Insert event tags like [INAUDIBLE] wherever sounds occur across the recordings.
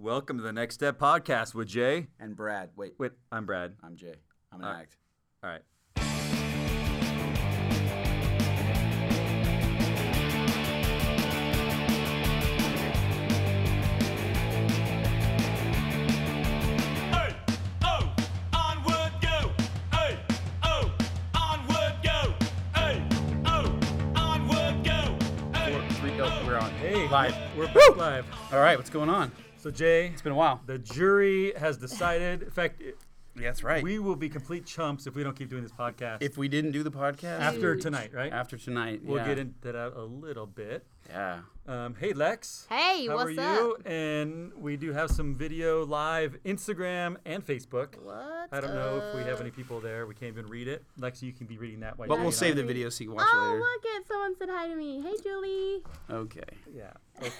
Welcome to the Next Step Podcast with Jay. And Brad. Wait, Wait, I'm Brad. I'm Jay. I'm an All right. act. All right. Hey, oh, onward go. Hey, oh, onward go. Hey, oh, onward go. Hey, Four, three, oh, oh. we're on. Hey, Live. We're back live. All right, what's going on? So Jay, It's been a while. the jury has decided. In fact, Yeah, that's right. we will be complete chumps if we don't keep doing this podcast if we didn't do the podcast after tonight, right? after tonight, We'll yeah. get into that a little bit. Yeah. Um, hey Lex. Hey, How what's are up? you? And we do have some video live Instagram and Facebook. What's I don't know if we have any people there. We can't even read it. Lex, you can be reading that while But we'll save the video so you can watch Oh, it later. look at someone said hi to me. Hey, Julie. Okay. Yeah. Okay.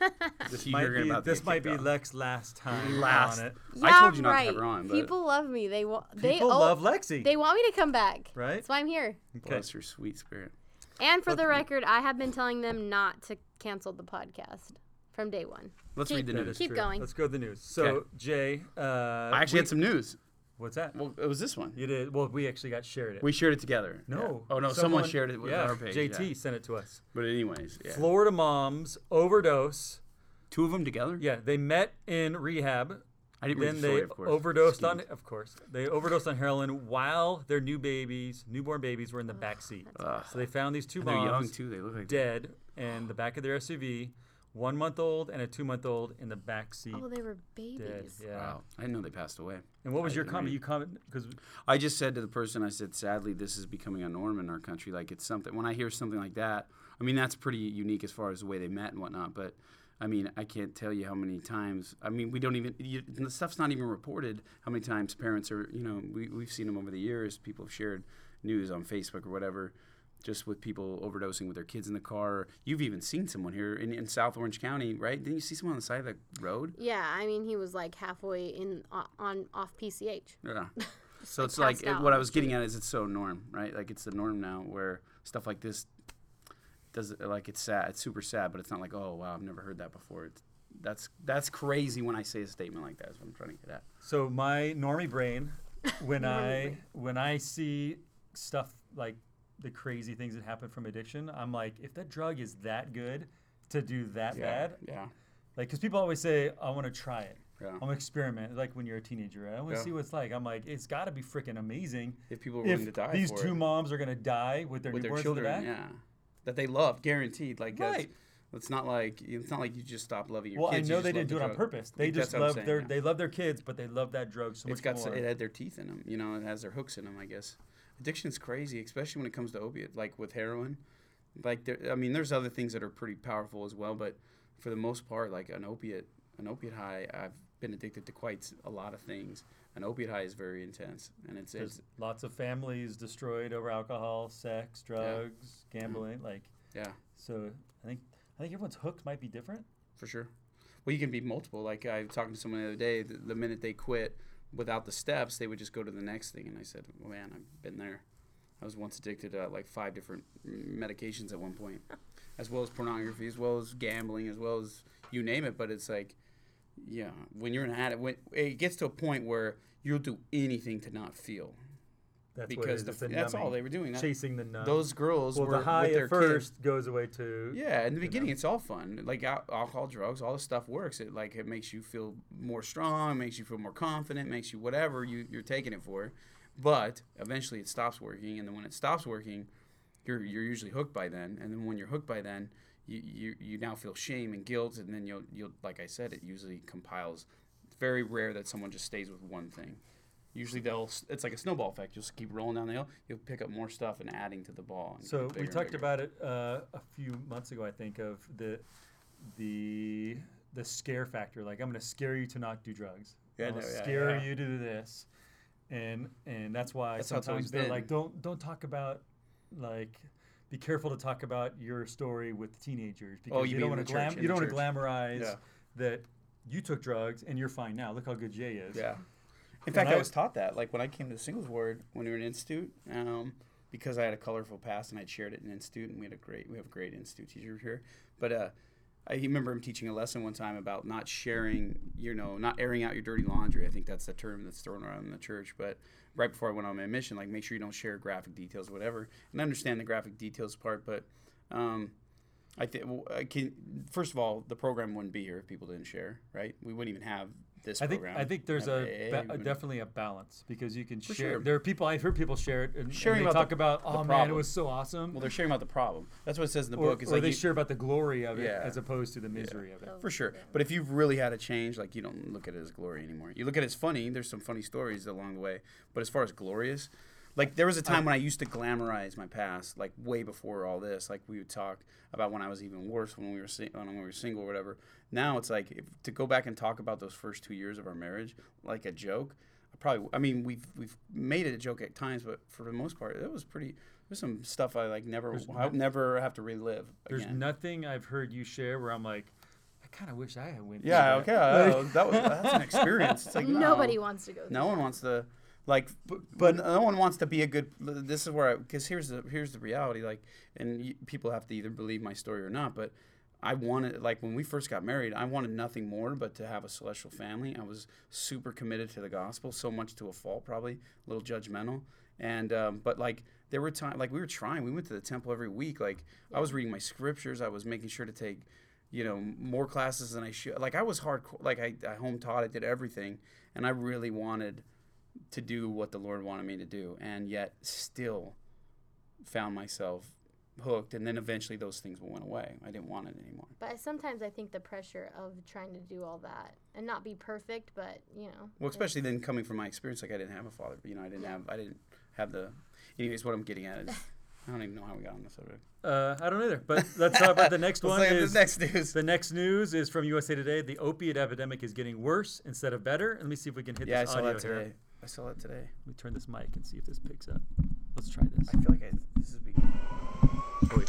[LAUGHS] This might be, about this might be. Lex last time Last. on it. I Yeah, told you not to right. have her on, but- People love me. They want. They People oh, love Lexi. They want me to come back. Right? That's why I'm here. okay. Bless your sweet spirit. And for But- the record, I have been telling them not to cancel the podcast from day one. Let's Keep- read the news. Keep true. going. Let's go to the news. So, Okay. Jay, uh, I actually we- had some news. What's that? Well, it was this one. you did. Well, we actually got shared it. We shared it together. no. Yeah. Oh no, someone, shared it with yeah, our page. JT yeah. sent it to us. But anyways, yeah. Florida moms overdose. Two of them together. Yeah, they met in rehab. I didn't read Then the they of course. overdosed on, of course, they overdosed on heroin while their new babies, newborn babies, were in the back seat. Ugh. So they found these two They're young too. They look like dead in the back of their SUV, one month old and a two month old in the back seat. Oh, they were dead. babies. Yeah. Wow. I didn't know they passed away. And what was I your comment? read. You comment because I just said to the person, I said, sadly, this is becoming a norm in our country. Like it's something. When I hear something like that, I mean, that's pretty unique as far as the way they met and whatnot. But I mean, I can't tell you how many times. I mean, we don't even. You, the stuff's not even reported. How many times parents are? You know, we we've seen them over the years. People have shared news on Facebook or whatever. Just with people overdosing with their kids in the car. You've even seen someone here in, in South Orange County, right? Didn't you see someone on the side of the road? Yeah, I mean, he was like halfway in on, off PCH. Yeah. [LAUGHS] So it's like it, what I was getting at is it's so norm, right? Like it's the norm now where stuff like this does like it's sad. It's super sad, but it's not like oh wow I've never heard that before. It's, that's that's crazy when I say a statement like that. Is what I'm trying to get at. so my normie brain, [LAUGHS] when I when I see stuff like the crazy things that happen from addiction, I'm like, if that drug is that good to do that bad, Yeah. like because people always say I want to try it. Yeah. I'm gonna experiment like when you're a teenager. I want to Yeah. see what it's like. I'm like, it's got to be freaking amazing. If people are willing If to die these two it, moms are gonna die with their with their children, in the back, yeah, that they love, guaranteed. Like that's- Right. It's not like it's not like you just stop loving your well, kids. Well, I know they didn't do the it on purpose. They Like, just that's love saying, their yeah. they love their kids, but they love that drug so It's much got more. it had their teeth in them. You know, it has their hooks in them. I guess addiction's crazy, especially when it comes to opiate, like with heroin. Like there, I mean, there's other things that are pretty powerful as well, but for the most part, like an opiate, an opiate high, I've been addicted to quite a lot of things. An opiate high is very intense, and it's There's it's lots of families destroyed over alcohol, sex, drugs, mm. gambling. Like yeah, so, I think I think everyone's hooked might be different. for sure. Well, you can be multiple. Like I was talking to someone the other day. The, the minute they quit without the steps, they would just go to the next thing. And I said, well, "Man, I've been there. I was once addicted to like five different medications at one point, [LAUGHS] as well as pornography, as well as gambling, as well as you name it. But it's like, yeah, when you're an addict, when it gets to a point where you'll do anything to not feel That's because the, It's a that's all they were doing. Chasing the numb. those girls well, were the high with their at first kids. goes away to Yeah, in the beginning, it's all fun. Like al- alcohol, drugs, all this stuff works. It like it makes you feel more strong, makes you feel more confident, makes you whatever you, you're taking it for. But eventually, it stops working, and then when it stops working, you're you're usually hooked by then. And then when you're hooked by then, you you, you now feel shame and guilt, and then you'll you'll like I said, it usually compiles. Very rare that someone just stays with one thing. Usually they'll it's like a snowball effect. You'll just keep rolling down the hill. You'll pick up more stuff and adding to the ball. So we talked about it uh, a few months ago, I think, of the the the scare factor. Like I'm going to scare you to not do drugs. Yeah, no, yeah, scare yeah. you to do this, and and that's why That's sometimes they're been. like, don't don't talk about like. Be careful to talk about your story with teenagers because Oh, you you, don't want to glam- you don't want to glamorize Yeah. that you took drugs and you're fine now. Look how good Jay is. Yeah. In fact, I, I- was taught that. Like when I came to the singles ward when we were in institute, um, because I had a colorful past and I'd shared it in institute, and we had a great we have a great institute teacher here. But uh, I remember him teaching a lesson one time about not sharing, you know, not airing out your dirty laundry. I think that's the term that's thrown around in the church. But right before I went on my mission, like make sure you don't share graphic details, whatever. And I understand the graphic details part, but um, I think uh, First of all, the program wouldn't be here if people didn't share, right? We wouldn't even have this I think program. I think there's a, ba- a definitely a balance because you can share. sure. There are people I've heard people share it and, and Sharing they about talk the- about oh man it was so awesome. Well, they're sharing about the problem. That's what it says in the or, book. It's or like they you- share about the glory of it Yeah. as opposed to the misery of it. For sure. But if you've really had a change, like you don't look at it as glory anymore. You look at it as funny. There's some funny stories along the way. But as far as glorious, like there was a time when I used to glamorize my past, like way before all this. Like we would talk about when I was even worse when we were si- when we were single or whatever. Now it's like if, to go back and talk about those first two years of our marriage like a joke. I probably. I mean, we've we've made it a joke at times, but for the most part, it was pretty. There's some stuff I like never. I never have to relive. There's again. nothing I've heard you share where I'm like, I kind of wish I had went. through Yeah, that." okay. uh, that was that's an experience. It's like [LAUGHS] Nobody no, wants to go. Through No one that. wants to, like, but no one wants to be a good. This is where I because here's the here's the reality. Like, and you, people have to either believe my story or not. But I wanted like when we first got married, I wanted nothing more but to have a celestial family. I was super committed to the gospel, so much to a fault, probably a little judgmental. And um, but like there were times like we were trying. We went to the temple every week. Like I was reading my scriptures. I was making sure to take you know more classes than I should. Like I was hardcore. Like I, I home taught. I did everything, and I really wanted to do what the Lord wanted me to do, and yet still found myself hooked. And then eventually those things went away. I didn't want it anymore. But I- sometimes I think the pressure of trying to do all that and not be perfect, but you know. Well, especially then coming from my experience, like I didn't have a father. You know, I didn't have. I didn't have the. Anyways, what I'm getting at is, [LAUGHS] I don't even know how we got on this subject. Uh, I don't either. But let's talk about the next [LAUGHS] Let's one. look Is, the next news. the next news is from USA Today. The opiate epidemic is getting worse instead of better. Let me see if we can hit Yeah, I this saw audio that here. Today. I saw that today. Let me turn this mic and see if this picks up. Let's try this. I feel like I, this is big. Oh, wait.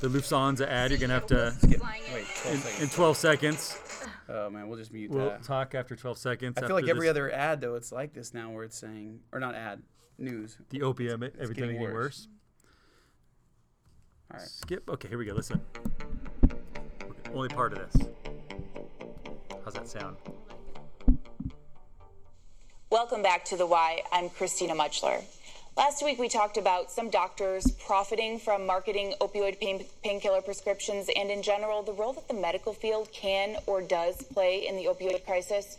The Lufthansa ad. You're gonna have to Get, wait, 12 in, seconds. in 12 seconds. oh man, we'll just mute We'll that. talk after 12 seconds. I feel like every this- other ad though, it's like this now, where it's saying, or not ad, news. the opium it's everything getting getting worse. worse. All right. Skip. Okay, here we go. Listen. Only part of this. How's that sound? Welcome back to The Why. I'm Christina Muchler. Last week, we talked about some doctors profiting from marketing opioid pain, painkiller prescriptions and, in general, the role that the medical field can or does play in the opioid crisis.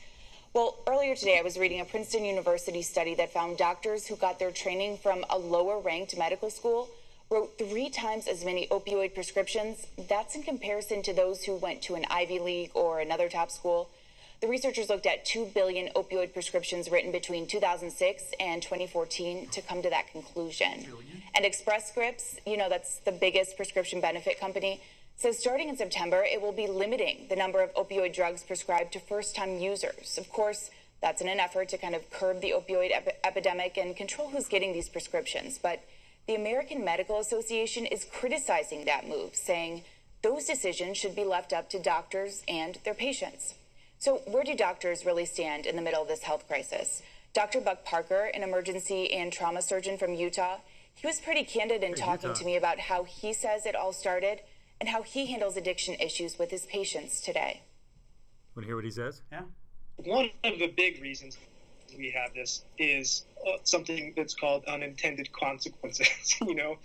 Well, earlier today, I was reading a Princeton University study that found doctors who got their training from a lower ranked medical school wrote three times as many opioid prescriptions. That's in comparison to those who went to an Ivy League or another top school. The researchers looked at 2 billion opioid prescriptions written between 2006 and 2014 to come to that conclusion. And Express Scripts, you know, that's the biggest prescription benefit company, says starting in September, it will be limiting the number of opioid drugs prescribed to first time users. Of course, that's in an effort to kind of curb the opioid epi- epidemic and control who's getting these prescriptions. But the American Medical Association is criticizing that move, saying those decisions should be left up to doctors and their patients. So, where do doctors really stand in the middle of this health crisis? Dr. Buck Parker, an emergency and trauma surgeon from Utah, he was pretty candid in talking Utah. to me about how he says it all started and how he handles addiction issues with his patients today. Want to hear what he says? Yeah. one of the big reasons we have this is uh, something that's called unintended consequences. [LAUGHS] you know,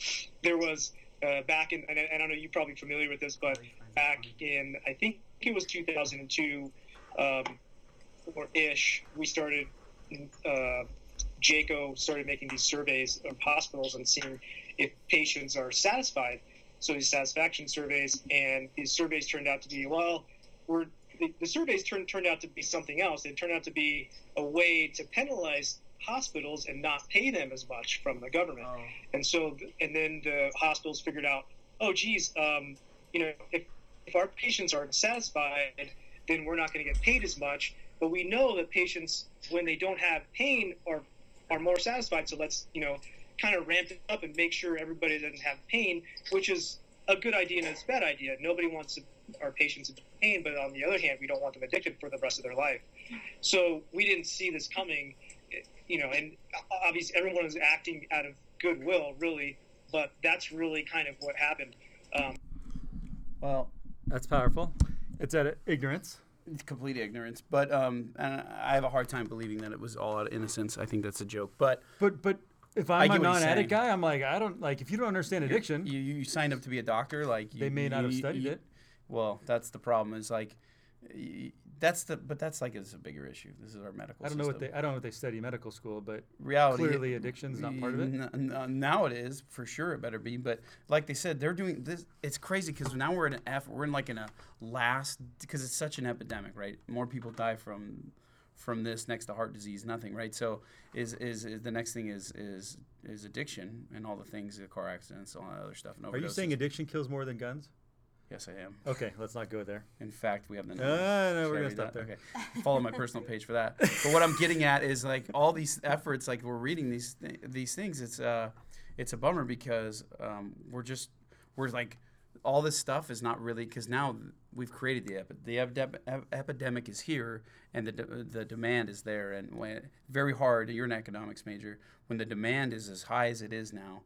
there was uh, back in, and I, and I know you're probably familiar with this, but back in, I think it was 2002 um, or ish, we started, uh, JCAHO started making these surveys of hospitals and seeing if patients are satisfied. So these satisfaction surveys, and these surveys turned out to be, well, we're the, the surveys turned turned out to be something else. They turned out to be a way to penalize hospitals and not pay them as much from the government. And so, and then the hospitals figured out, oh, geez, um, you know, if if our patients aren't satisfied, then we're not going to get paid as much. But we know that patients, when they don't have pain, are are more satisfied. So let's you know kind of ramp it up and make sure everybody doesn't have pain, which is a good idea and it's a bad idea. Nobody wants to, our patients in pain, but on the other hand, we don't want them addicted for the rest of their life. So we didn't see this coming, you know, and obviously everyone is acting out of goodwill, really, but that's really kind of what happened. Um, Well, That's powerful. It's at ignorance. It's complete ignorance. But um, and I have a hard time believing that it was all out of innocence. I think that's a joke. But But but if I I'm a what he's non-addict saying. guy, I'm like I don't like if you don't understand addiction, you, you signed up to be a doctor, like you, they may not have you- studied you- it. Well, that's the problem. Is like, that's the but that's like it's a bigger issue. This is our medical. I don't know what they I don't know what they study in medical school, but reality. clearly addiction's not part of it. N- n- now it is for sure. It better be. But like they said, they're doing this. It's crazy because now we're in an F. We're in like in a last because it's such an epidemic, right? More people die from from this next to heart disease, nothing, right? So is is, is the next thing is is is addiction and all the things, the car accidents, all that other stuff. And Are you saying addiction kills more than guns? Yes, I am. Okay, let's not go there. In fact, we have the Uh, no, Should we're I gonna read stop that? there. Okay. Follow my personal page for that. [LAUGHS] But what I'm getting at is like all these efforts, like we're reading these th- these things. It's uh, it's a bummer because um, we're just we're like all this stuff is not really because now we've created the epi- the epidem- ep- epidemic is here and the de- the demand is there and when very hard. You're an economics major when the demand is as high as it is now.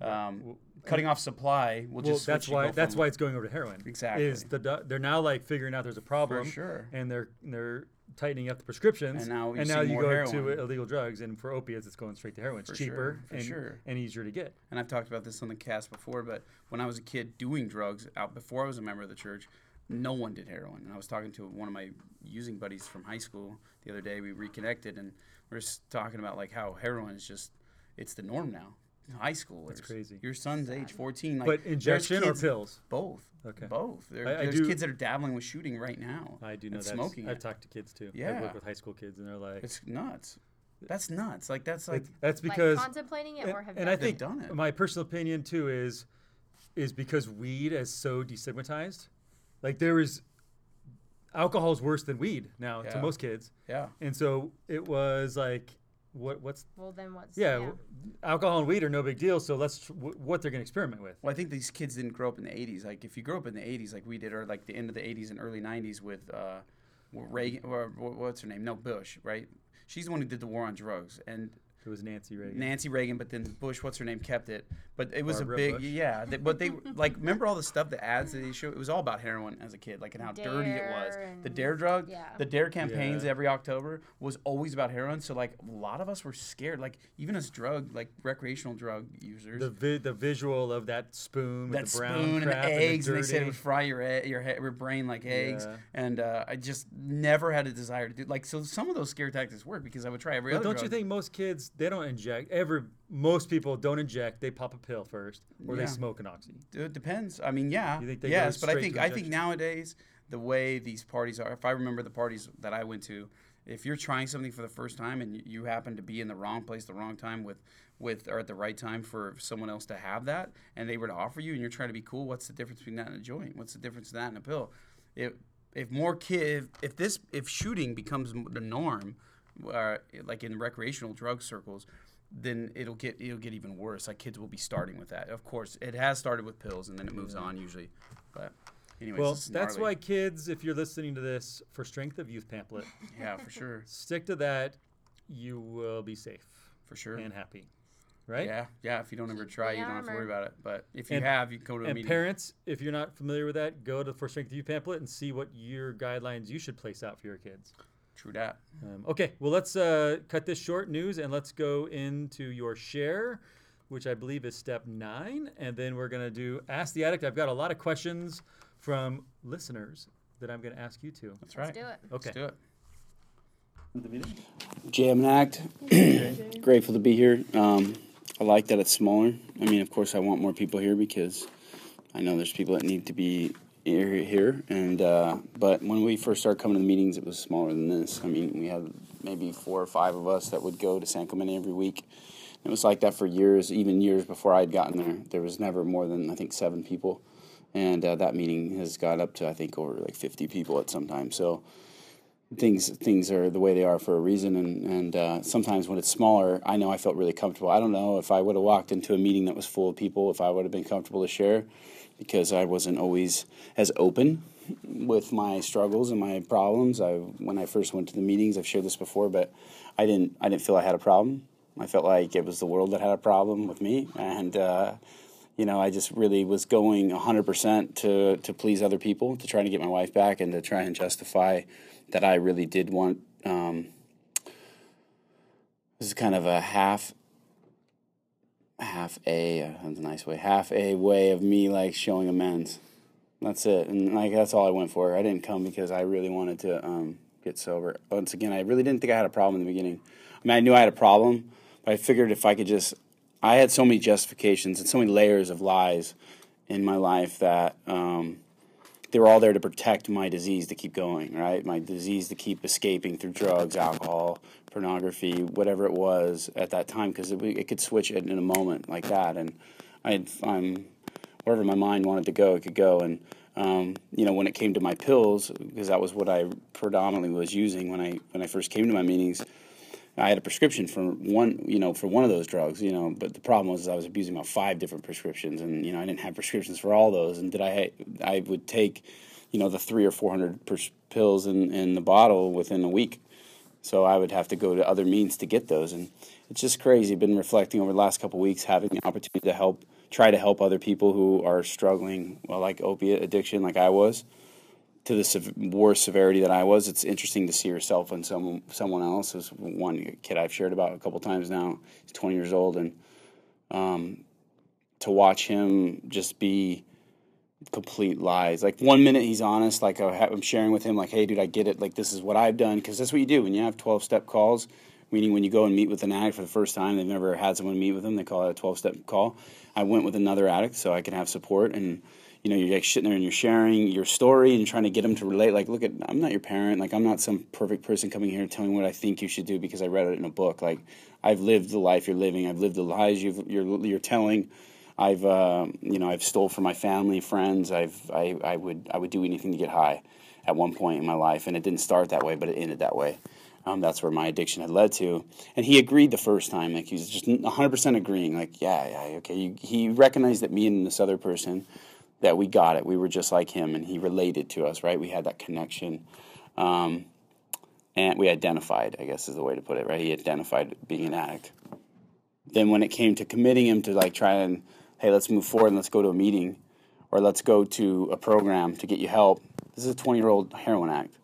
Um, cutting off supply will Well, just that's why that's why it's going over to heroin. Exactly. Is the they're now like figuring out there's a problem, sure. and they're they're tightening up the prescriptions, And now you and now you go heroin. to illegal drugs, and for opiates it's going straight to heroin. It's For cheaper sure, for and, sure. and easier to get. and I've talked about this on the cast before, but when I was a kid doing drugs out before I was a member of the church, no one did heroin. And I was talking to one of my using buddies from high school the other day. We reconnected and we are just talking about like how heroin is just it's the norm now. High schoolers. That's crazy. Your son's age 14. Like, but there's injection or pills? Both. Okay. Both. There, I- I there's do- kids that are dabbling with shooting right now. I do know that. smoking I've talked to kids too. Yeah. I Yeah. work with high school kids, and they're like, It's nuts. That's nuts. Like that's like It's- that's Like because contemplating it and, or have and done I it? think done it. my personal opinion too is is because weed is so destigmatized. Like there is alcohol is worse than weed now to most kids, yeah. and so it was like what what's Well, then what's yeah, w alcohol and weed are no big deal. So let's tr- w- what they're gonna experiment with. Well, I think these kids didn't grow up in the '80s. Like, if you grew up in the '80s, like we did, or like the end of the '80s and early '90s with uh, Reagan, or what's her name? No, Bush, right? She's the one who did the war on drugs, and It was Nancy Reagan. Nancy Reagan. But then Bush, what's her name, kept it. But it was Barbara a big, Bush. yeah. They, but they [LAUGHS] like remember all the stuff, the ads that they showed. It was all about heroin as a kid, like and how dirty it was. The DARE drug, yeah. the DARE campaigns Yeah. every October was always about heroin. So like a lot of us were scared. Like even as drug, like recreational drug users The vi- the visual of that spoon with that the brown spoon and the eggs, and, and, they said it would fry your e- your, he- your brain like eggs. Yeah. And uh, I just never had a desire to do like so. Some of those scare tactics work because I would try every But other. don't you think most kids they don't inject? Every most people don't inject. They pop a pill first, or Yeah. they smoke an oxy. It depends. I mean, yeah, You think they go yes, but I think I think nowadays the way these parties are. If I remember the parties that I went to, if you're trying something for the first time and you, happen to be in the wrong place, the wrong time with with or at the right time for someone else to have that, and they were to offer you, and you're trying to be cool, what's the difference between that and a joint? What's the difference between that and a pill? If if more kid, if this if shooting becomes the norm, uh, like in recreational drug circles, then it'll get it'll get even worse. Like kids will be starting with that. Of course, it has started with pills, and then it moves on usually. But anyways, Well, that's why kids, if you're listening to this for Strength of Youth pamphlet, [LAUGHS] yeah, for sure, stick to that. You will be safe for sure. and happy, right? Yeah, yeah. If you don't ever Keep try, the you don't have to worry about it. But if you And- have, you go to a And meeting. parents, if you're not familiar with that, go to the for Strength of Youth pamphlet and see what your guidelines you should place out for your kids. True that. Um, okay, well, let's uh, cut this short news and let's go into your share, which I believe is step nine. And then we're going to do Ask the Addict. I've got a lot of questions from listeners that I'm going to ask you to. That's right. Let's do it. Okay. Let's do it. Jam and Act. [CLEARS THROAT] Grateful to be here. Um, I like that it's smaller. I mean, of course, I want more people here because I know there's people that need to be here. here. And uh, but when we first started coming to the meetings, it was smaller than this. I mean, we had maybe four or five of us that would go to San Clemente every week. It was like that for years, even years before I'd gotten there. There was never more than I think seven people, and uh, that meeting has got up to I think over like 50 people at some time. So things things are the way they are for a reason and and uh, sometimes when it's smaller I know I felt really comfortable. I don't know if I would have walked into a meeting that was full of people if I would have been comfortable to share because I wasn't always as open with my struggles and my problems. I when I first went to the meetings I've shared this before but I didn't I didn't feel I had a problem. I felt like it was the world that had a problem with me and uh, you know, I just really was going 100% to, to please other people, to try to get my wife back and to try and justify that I really did want. Um, this is kind of a half, half a, that's a nice way, half a way of me like showing amends. That's it. And like, that's all I went for. I didn't come because I really wanted to um, get sober. Once again, I really didn't think I had a problem in the beginning. I mean, I knew I had a problem, but I figured if I could just I had so many justifications and so many layers of lies in my life that um, they were all there to protect my disease to keep going, right? My disease to keep escaping through drugs, alcohol, pornography, whatever it was at that time, because it, it, could switch in a moment like that. And I, I'm wherever my mind wanted to go, it could go. And um, you know, when it came to my pills, because that was what I predominantly was using when I when I first came to my meetings I had a prescription for one, you know, for one of those drugs, you know, but the problem was I was abusing about five different prescriptions, and you know, I didn't have prescriptions for all those, and did I? I would take, you know, the three or four hundred pills in in the bottle within a week, so I would have to go to other means to get those, and it's just crazy. I've Been reflecting over the last couple weeks, having the opportunity to help, try to help other people who are struggling, well, like opiate addiction, like I was to the sev- severity that I was, it's interesting to see yourself in some someone else. Is one kid I've shared about a couple times now. He's 20 years old, and um, to watch him just be complete lies. Like one minute he's honest, like I'm sharing with him, like, "Hey, dude, I get it. Like this is what I've done." Because that's what you do when you have 12 step calls. Meaning when you go and meet with an addict for the first time, they've never had someone meet with them. They call it a 12 step call. I went with another addict so I can have support and you know, you're like sitting there and you're sharing your story and trying to get them to relate. Like, look at, I'm not your parent. Like, I'm not some perfect person coming here and telling what I think you should do because I read it in a book. Like, I've lived the life you're living. I've lived the lies you are you're, you're telling. I've, uh, you know, I've stole from my family, friends. I've, I, I would, I would do anything to get high at one point in my life, and it didn't start that way, but it ended that way. Um, that's where my addiction had led to. And he agreed the first time, like he was just 100% agreeing, like, yeah, yeah, okay. He recognized that me and this other person that we got it. We were just like him, and he related to us, right? We had that connection. Um, and we identified, I guess is the way to put it, right? He identified being an addict. Then when it came to committing him to like try and, hey, let's move forward and let's go to a meeting or let's go to a program to get you help. This is a 20 year old heroin addict.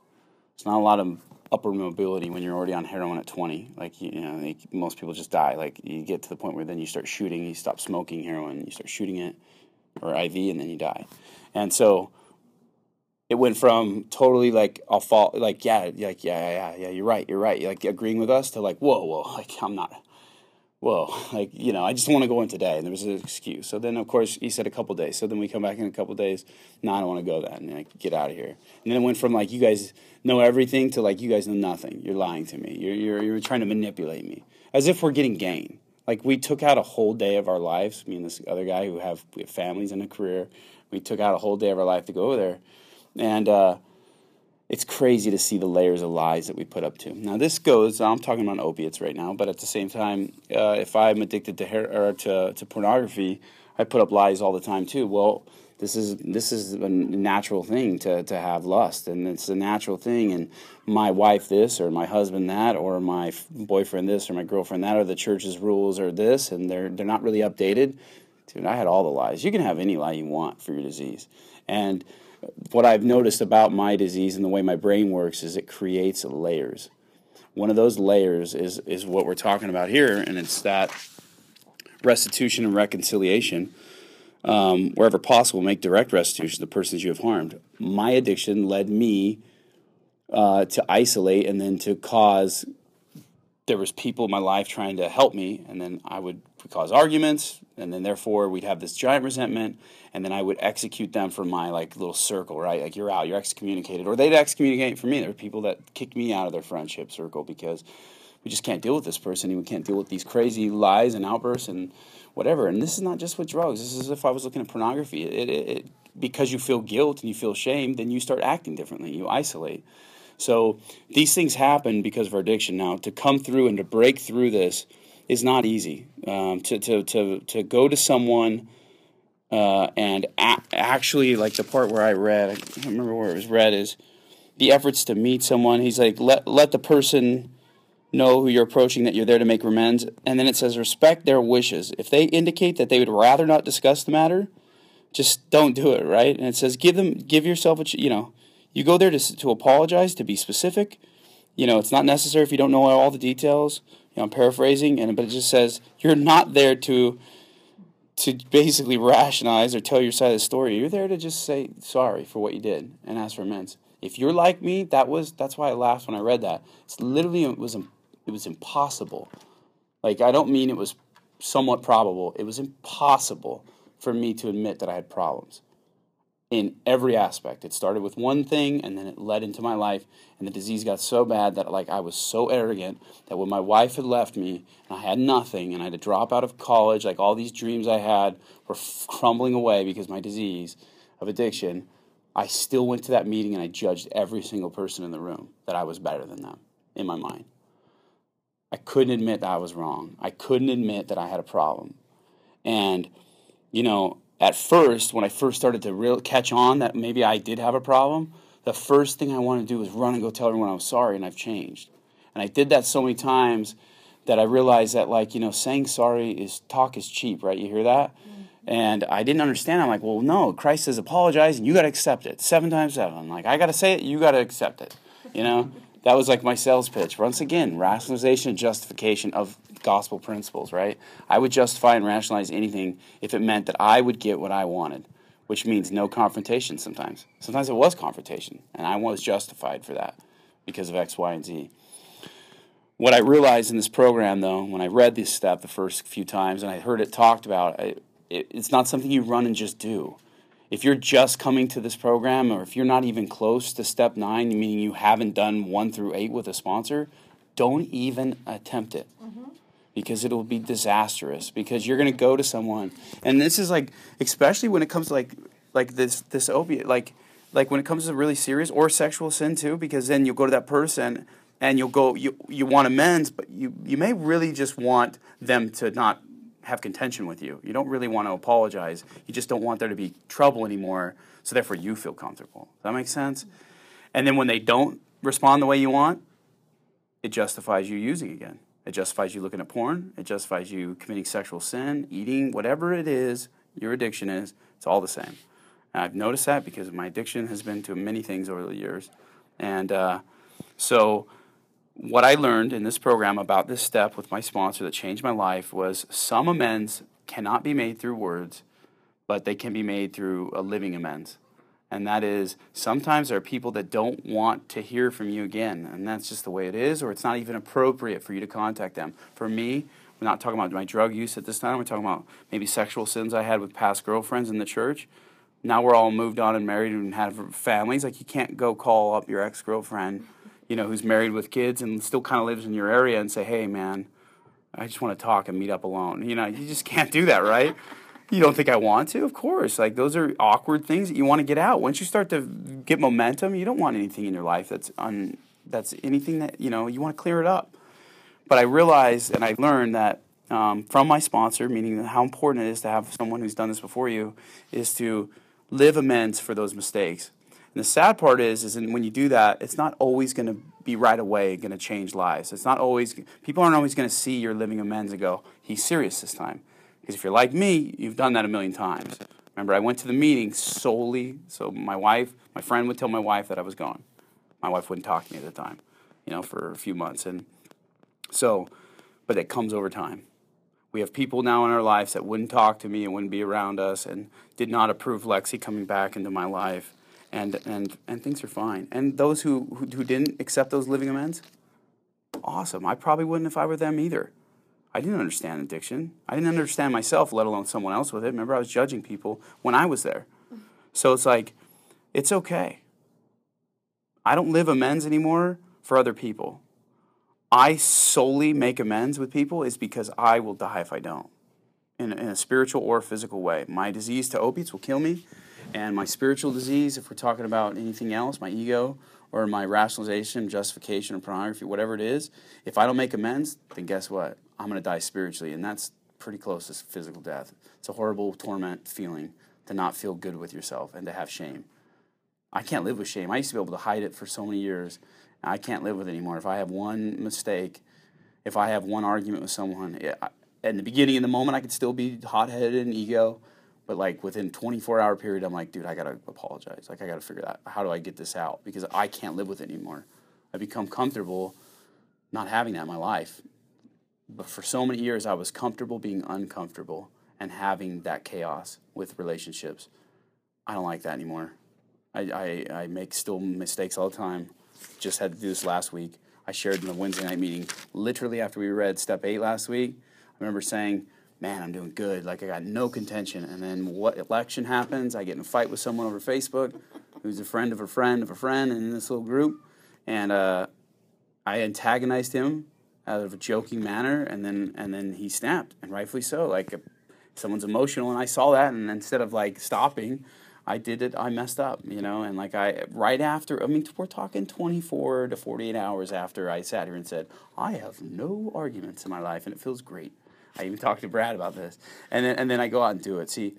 It's not a lot of upper mobility when you're already on heroin at 20. Like, you know, most people just die. Like, you get to the point where then you start shooting, you stop smoking heroin, you start shooting it or IV, and then you die. And so it went from totally like I'll fall like yeah like yeah yeah yeah you're right you're right like agreeing with us to like whoa whoa [LAUGHS] like I'm not whoa like you know I just want to go in today and there was an excuse. So then of course he said a couple days. So then we come back in a couple days no I don't want to go then and like get out of here. And then it went from like you guys know everything to like you guys know nothing. You're lying to me. You're you're, you're trying to manipulate me. As if we're getting gain like we took out a whole day of our lives. Me and this other guy who have have families and a career. We took out a whole day of our life to go over there, and uh, it's crazy to see the layers of lies that we put up to. Now this goes. I'm talking about opiates right now, but at the same time, uh, if I'm addicted to hair or to, to pornography, I put up lies all the time too. Well, this is this is a natural thing to, to have lust and it's a natural thing and my wife this or my husband that or my boyfriend this or my girlfriend that or the church's rules or this and they're they're not really updated. Dude i had all the lies. You can have any lie you want for your disease. And what i've noticed about my disease and the way my brain works is it creates layers. One of those layers is is what we're talking about here and it's that restitution and reconciliation um, wherever possible, make direct restitution to the persons you have harmed. My addiction led me uh, to isolate and then to cause. There was people in my life trying to help me, and then I would cause arguments, and then therefore we'd have this giant resentment, and then I would execute them from my like little circle, right? Like you're out, you're excommunicated, or they'd excommunicate for me. There were people that kicked me out of their friendship circle because we just can't deal with this person, and we can't deal with these crazy lies and outbursts and whatever. And this is not just with drugs. This is if I was looking at pornography. It, it, it, because you feel guilt and you feel shame, then you start acting differently. You isolate. So these things happen because of our addiction. Now, to come through and to break through this is not easy. Um, to, to, to, to go to someone uh, and a- actually, like the part where I read, I can't remember where it was read, is the efforts to meet someone. He's like, let, let the person know who you're approaching, that you're there to make amends. And then it says, respect their wishes. If they indicate that they would rather not discuss the matter, just don't do it, right? And it says, give them, give yourself a, you know, you go there to, to apologize, to be specific. You know, it's not necessary if you don't know all the details. You know, I'm paraphrasing, and but it just says you're not there to to basically rationalize or tell your side of the story. You're there to just say sorry for what you did and ask for amends. If you're like me, that was that's why I laughed when I read that. It's literally it was it was impossible. Like I don't mean it was somewhat probable. It was impossible for me to admit that I had problems in every aspect. It started with one thing and then it led into my life and the disease got so bad that like I was so arrogant that when my wife had left me and I had nothing and I had to drop out of college like all these dreams I had were f- crumbling away because my disease of addiction I still went to that meeting and I judged every single person in the room that I was better than them in my mind. I couldn't admit that I was wrong. I couldn't admit that I had a problem. And you know, at first, when I first started to real catch on that maybe I did have a problem, the first thing I wanted to do was run and go tell everyone I was sorry and I've changed. And I did that so many times that I realized that like, you know, saying sorry is talk is cheap, right? You hear that? Mm-hmm. And I didn't understand. I'm like, well, no, Christ says apologize and you got to accept it. Seven times seven. I'm like, I got to say it, you got to accept it. You know? [LAUGHS] that was like my sales pitch. Once again, rationalization and justification of gospel principles, right? I would justify and rationalize anything if it meant that I would get what I wanted, which means no confrontation sometimes. Sometimes it was confrontation, and I was justified for that because of X, Y, and Z. What I realized in this program, though, when I read this step the first few times and I heard it talked about, it, it's not something you run and just do. If you're just coming to this program, or if you're not even close to step nine, meaning you haven't done one through eight with a sponsor, don't even attempt it. Mm-hmm. Because it'll be disastrous because you're going to go to someone and this is like especially when it comes to like like this this opiate like like when it comes to really serious or sexual sin too because then you'll go to that person and you'll go you you want amends but you you may really just want them to not have contention with you you don't really want to apologize you just don't want there to be trouble anymore so therefore you feel comfortable does that make sense and then when they don't respond the way you want it justifies you using again. It justifies you looking at porn. It justifies you committing sexual sin, eating, whatever it is your addiction is. It's all the same. And I've noticed that because my addiction has been to many things over the years. And uh, so, what I learned in this program about this step with my sponsor that changed my life was some amends cannot be made through words, but they can be made through a living amends and that is sometimes there are people that don't want to hear from you again, and that's just the way it is, or it's not even appropriate for you to contact them. For me, we're not talking about my drug use at this time, we're talking about maybe sexual sins I had with past girlfriends in the church. Now we're all moved on and married and have families. Like you can't go call up your ex girlfriend, you know, who's married with kids and still kind of lives in your area and say, hey, man, I just want to talk and meet up alone. You know, you just [LAUGHS] can't do that, right? You don't think I want to? Of course. Like those are awkward things that you want to get out. Once you start to get momentum, you don't want anything in your life that's un that's anything that you know you want to clear it up. But I realized and I learned that um, from my sponsor, meaning how important it is to have someone who's done this before you, is to live amends for those mistakes. And the sad part is, is when you do that, it's not always going to be right away going to change lives. It's not always people aren't always going to see your living amends and go, "He's serious this time." Because if you're like me, you've done that a million times. Remember, I went to the meeting solely so my wife, my friend would tell my wife that I was gone. My wife wouldn't talk to me at the time, you know, for a few months. And so, but it comes over time. We have people now in our lives that wouldn't talk to me and wouldn't be around us and did not approve Lexi coming back into my life. And, and, and things are fine. And those who, who, who didn't accept those living amends, awesome. I probably wouldn't if I were them either. I didn't understand addiction. I didn't understand myself, let alone someone else with it. Remember, I was judging people when I was there. So it's like, it's okay. I don't live amends anymore for other people. I solely make amends with people is because I will die if I don't, in, in a spiritual or physical way. My disease to opiates will kill me, and my spiritual disease, if we're talking about anything else, my ego or my rationalization, justification, or pornography, whatever it is, if I don't make amends, then guess what? I'm going to die spiritually, and that's pretty close to physical death. It's a horrible torment feeling to not feel good with yourself and to have shame. I can't live with shame. I used to be able to hide it for so many years. I can't live with it anymore. If I have one mistake, if I have one argument with someone, it, I, in the beginning of the moment, I could still be hot headed and ego, but like within 24 hour period, I'm like, dude, I gotta apologize. Like I gotta figure that. How do I get this out? Because I can't live with it anymore. I become comfortable not having that in my life. But for so many years, I was comfortable being uncomfortable and having that chaos with relationships. I don't like that anymore. I, I, I make still mistakes all the time. Just had to do this last week. I shared in the Wednesday night meeting, literally after we read step eight last week. I remember saying, Man, I'm doing good. Like, I got no contention. And then what election happens? I get in a fight with someone over Facebook who's a friend of a friend of a friend in this little group. And uh, I antagonized him out of a joking manner, and then and then he snapped, and rightfully so. Like someone's emotional, and I saw that, and instead of like stopping, I did it. I messed up, you know, and like I right after. I mean, we're talking twenty four to forty eight hours after I sat here and said I have no arguments in my life, and it feels great. I even talked to Brad about this, and then and then I go out and do it. See.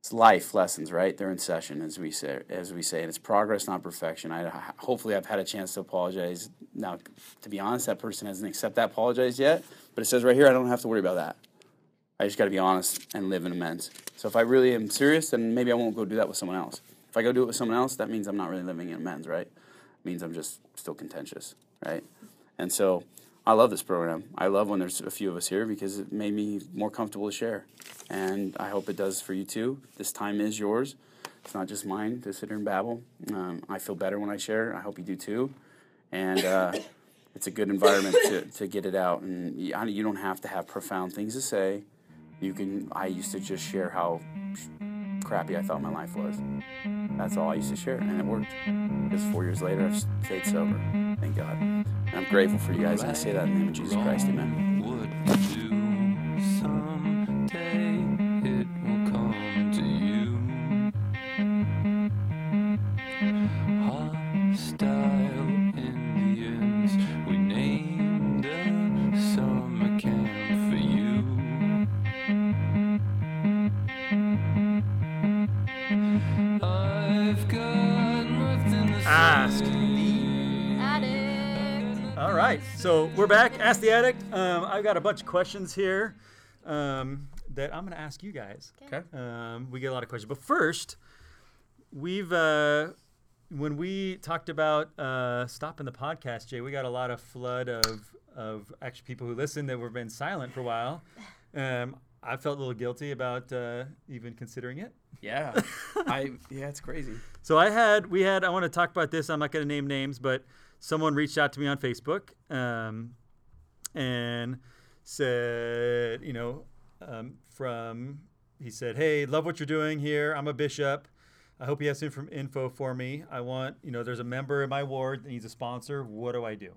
It's life lessons, right? They're in session, as we say. As we say, and it's progress, not perfection. I hopefully I've had a chance to apologize. Now, to be honest, that person hasn't accepted that apologize yet, but it says right here I don't have to worry about that. I just got to be honest and live in amends. So if I really am serious, then maybe I won't go do that with someone else. If I go do it with someone else, that means I'm not really living in amends, right? It means I'm just still contentious, right? And so I love this program. I love when there's a few of us here because it made me more comfortable to share. And I hope it does for you too. This time is yours. It's not just mine to sit here and babble. Um, I feel better when I share. I hope you do too. And uh, [LAUGHS] it's a good environment to, to get it out. And you, you don't have to have profound things to say. You can. I used to just share how crappy I thought my life was. That's all I used to share, and it worked. Because four years later, I've stayed sober. Thank God. And I'm grateful for you guys. And I say that in the name of Jesus Christ. Amen. Right, so we're back. Ask the addict. Um, I've got a bunch of questions here um, that I'm going to ask you guys. Okay. Um, we get a lot of questions, but first, we've uh, when we talked about uh, stopping the podcast, Jay, we got a lot of flood of of actually people who listen that were been silent for a while. Um, I felt a little guilty about uh, even considering it. Yeah, [LAUGHS] I yeah, it's crazy. So I had, we had, I want to talk about this. I'm not going to name names, but someone reached out to me on Facebook um, and said, you know, um, from, he said, hey, love what you're doing here. I'm a bishop. I hope you have some info for me. I want, you know, there's a member in my ward that needs a sponsor. What do I do?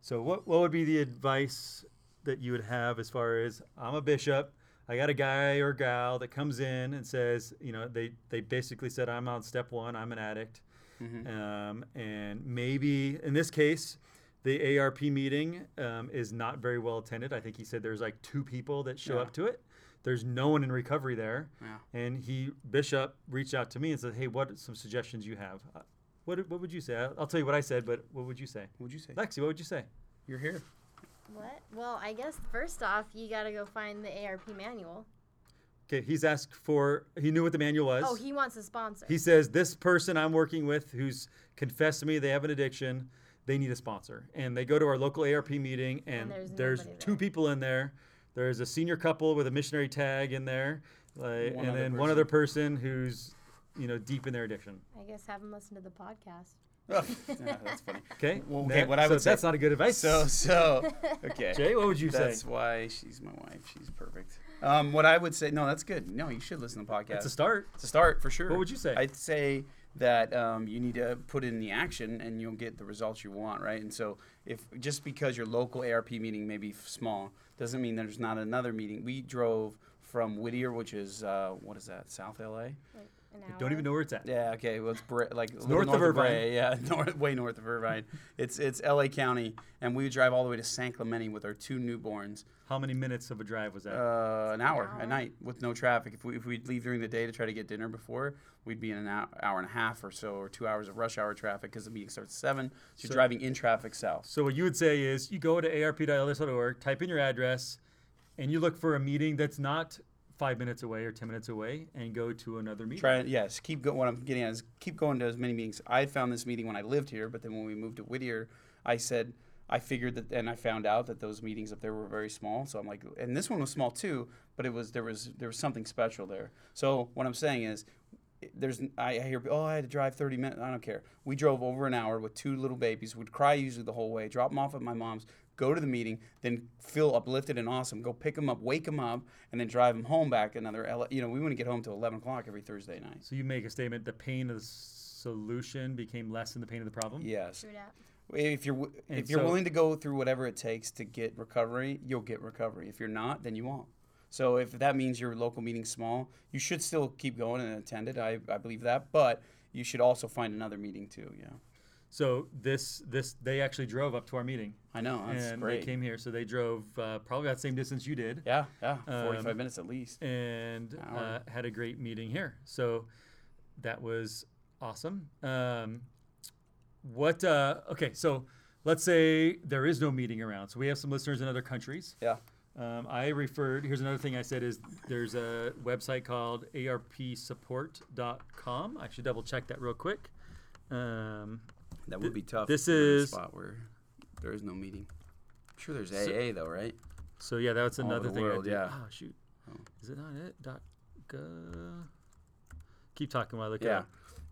So what, what would be the advice that you would have as far as I'm a bishop? I got a guy or gal that comes in and says, you know, they, they basically said, I'm on step one, I'm an addict. Um, and maybe in this case, the ARP meeting um, is not very well attended. I think he said there's like two people that show Yeah. up to it. There's no one in recovery there. Yeah. And he, Bishop, reached out to me and said, hey, what are some suggestions you have? Uh, What, what would you say? I'll, I'll tell you what I said, but what would you say? What'd you say? Lexi, what would you say? You're here. What? Well, I guess first off, you gotta go find the ARP manual. Okay, he's asked for, he knew what the manual was. Oh, he wants a sponsor. He says this person I'm working with who's confessed to me they have an addiction, they need a sponsor. And they go to our local ARP meeting and, And there's there's, two there. people in there. There's a senior couple with a missionary tag in there, like, and other then one other person who's you know deep in their addiction. I guess have them listen to the podcast. Yeah, that's funny. Okay. Well, okay, That- what I so would say- that's not a good advice. So so [LAUGHS] okay. Jay, what would you That's say? That's why she's my wife. She's perfect. Um, what I would say, no, that's good. No, you should listen to the podcast. It's a start. It's a start for sure. What would you say? I'd say that um, you need to put in the action, and you'll get the results you want, right? And so, if just because your local ARP meeting may be small, doesn't mean there's not another meeting. We drove from Whittier, which is uh, what is that, South LA, An I don't even know where it's at. Yeah, okay. Well, it's Bra- like a little north of Irvine. Brea, Yeah, [LAUGHS] north, way north of Irvine. It's it's L.A. County, and we would drive all the way to San Clemente with our two newborns. How many minutes of a drive was that? Uh, an hour hour? at night with no traffic. If we if we'd leave during the day to try to get dinner before, we'd be in an hour, hour and a half or so, or two hours of rush hour traffic because the meeting starts at seven. So, you're driving in traffic south. So what you would say is you go to arp.lds.org, type in your address, and you look for a meeting that's not five minutes away or ten minutes away, and go to another meeting. Try yes, keep going. What I'm getting at is keep going to as many meetings. I found this meeting when I lived here, but then when we moved to Whittier, I said I figured that, and I found out that those meetings up there were very small. So I'm like, and this one was small too, but it was there was there was something special there. So what I'm saying is. There's, I I hear, oh, I had to drive 30 minutes. I don't care. We drove over an hour with two little babies. Would cry usually the whole way. Drop them off at my mom's. Go to the meeting, then feel uplifted and awesome. Go pick them up, wake them up, and then drive them home back another. ele- You know, we wouldn't get home till 11 o'clock every Thursday night. So you make a statement: the pain of the solution became less than the pain of the problem. Yes. True that. If you're wi- And if you're so- willing to go through whatever it takes to get recovery, you'll get recovery. If you're not, then you won't. So if that means your local meeting's small, you should still keep going and attend it. I, I believe that, but you should also find another meeting too. Yeah, So this this they actually drove up to our meeting, I know that's and great. they came here. So they drove uh, probably that same distance you did, yeah, yeah, forty-five Um, minutes at least. and uh, had a great meeting here. So that was awesome. Um, what? Uh, okay, so let's say there is no meeting around. So we have some listeners in other countries. Yeah, Um, I referred. Here's another thing I said is there's a website called arpsupport.com. I should double check that real quick. Um, that would be tough. this if you're in a is- spot where there is no meeting. I'm sure there's So- AA though, right? so yeah, that's All another the thing. world, I did. yeah. Oh shoot. Oh. Is it not it? Dot go. Keep talking while I look it Yeah. up.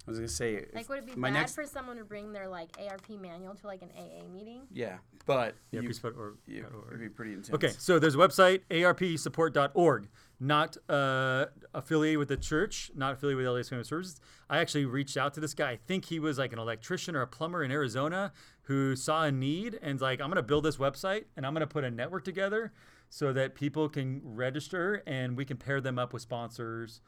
I was gonna say. Like, would it be my bad next? for someone to bring their like ARP manual to like an AA meeting? yeah, but Yeah, you, arpsupport.org. you, it'd be pretty intense. Okay, so there's a website, arpsupport.org, not uh, affiliated with the church, not affiliated with LA Family Services. I actually reached out to this guy. I think he was like an electrician or a plumber in Arizona who saw a need and's like, I'm going to build this website and I'm going to put a network together so that people can register and we can pair them up with sponsors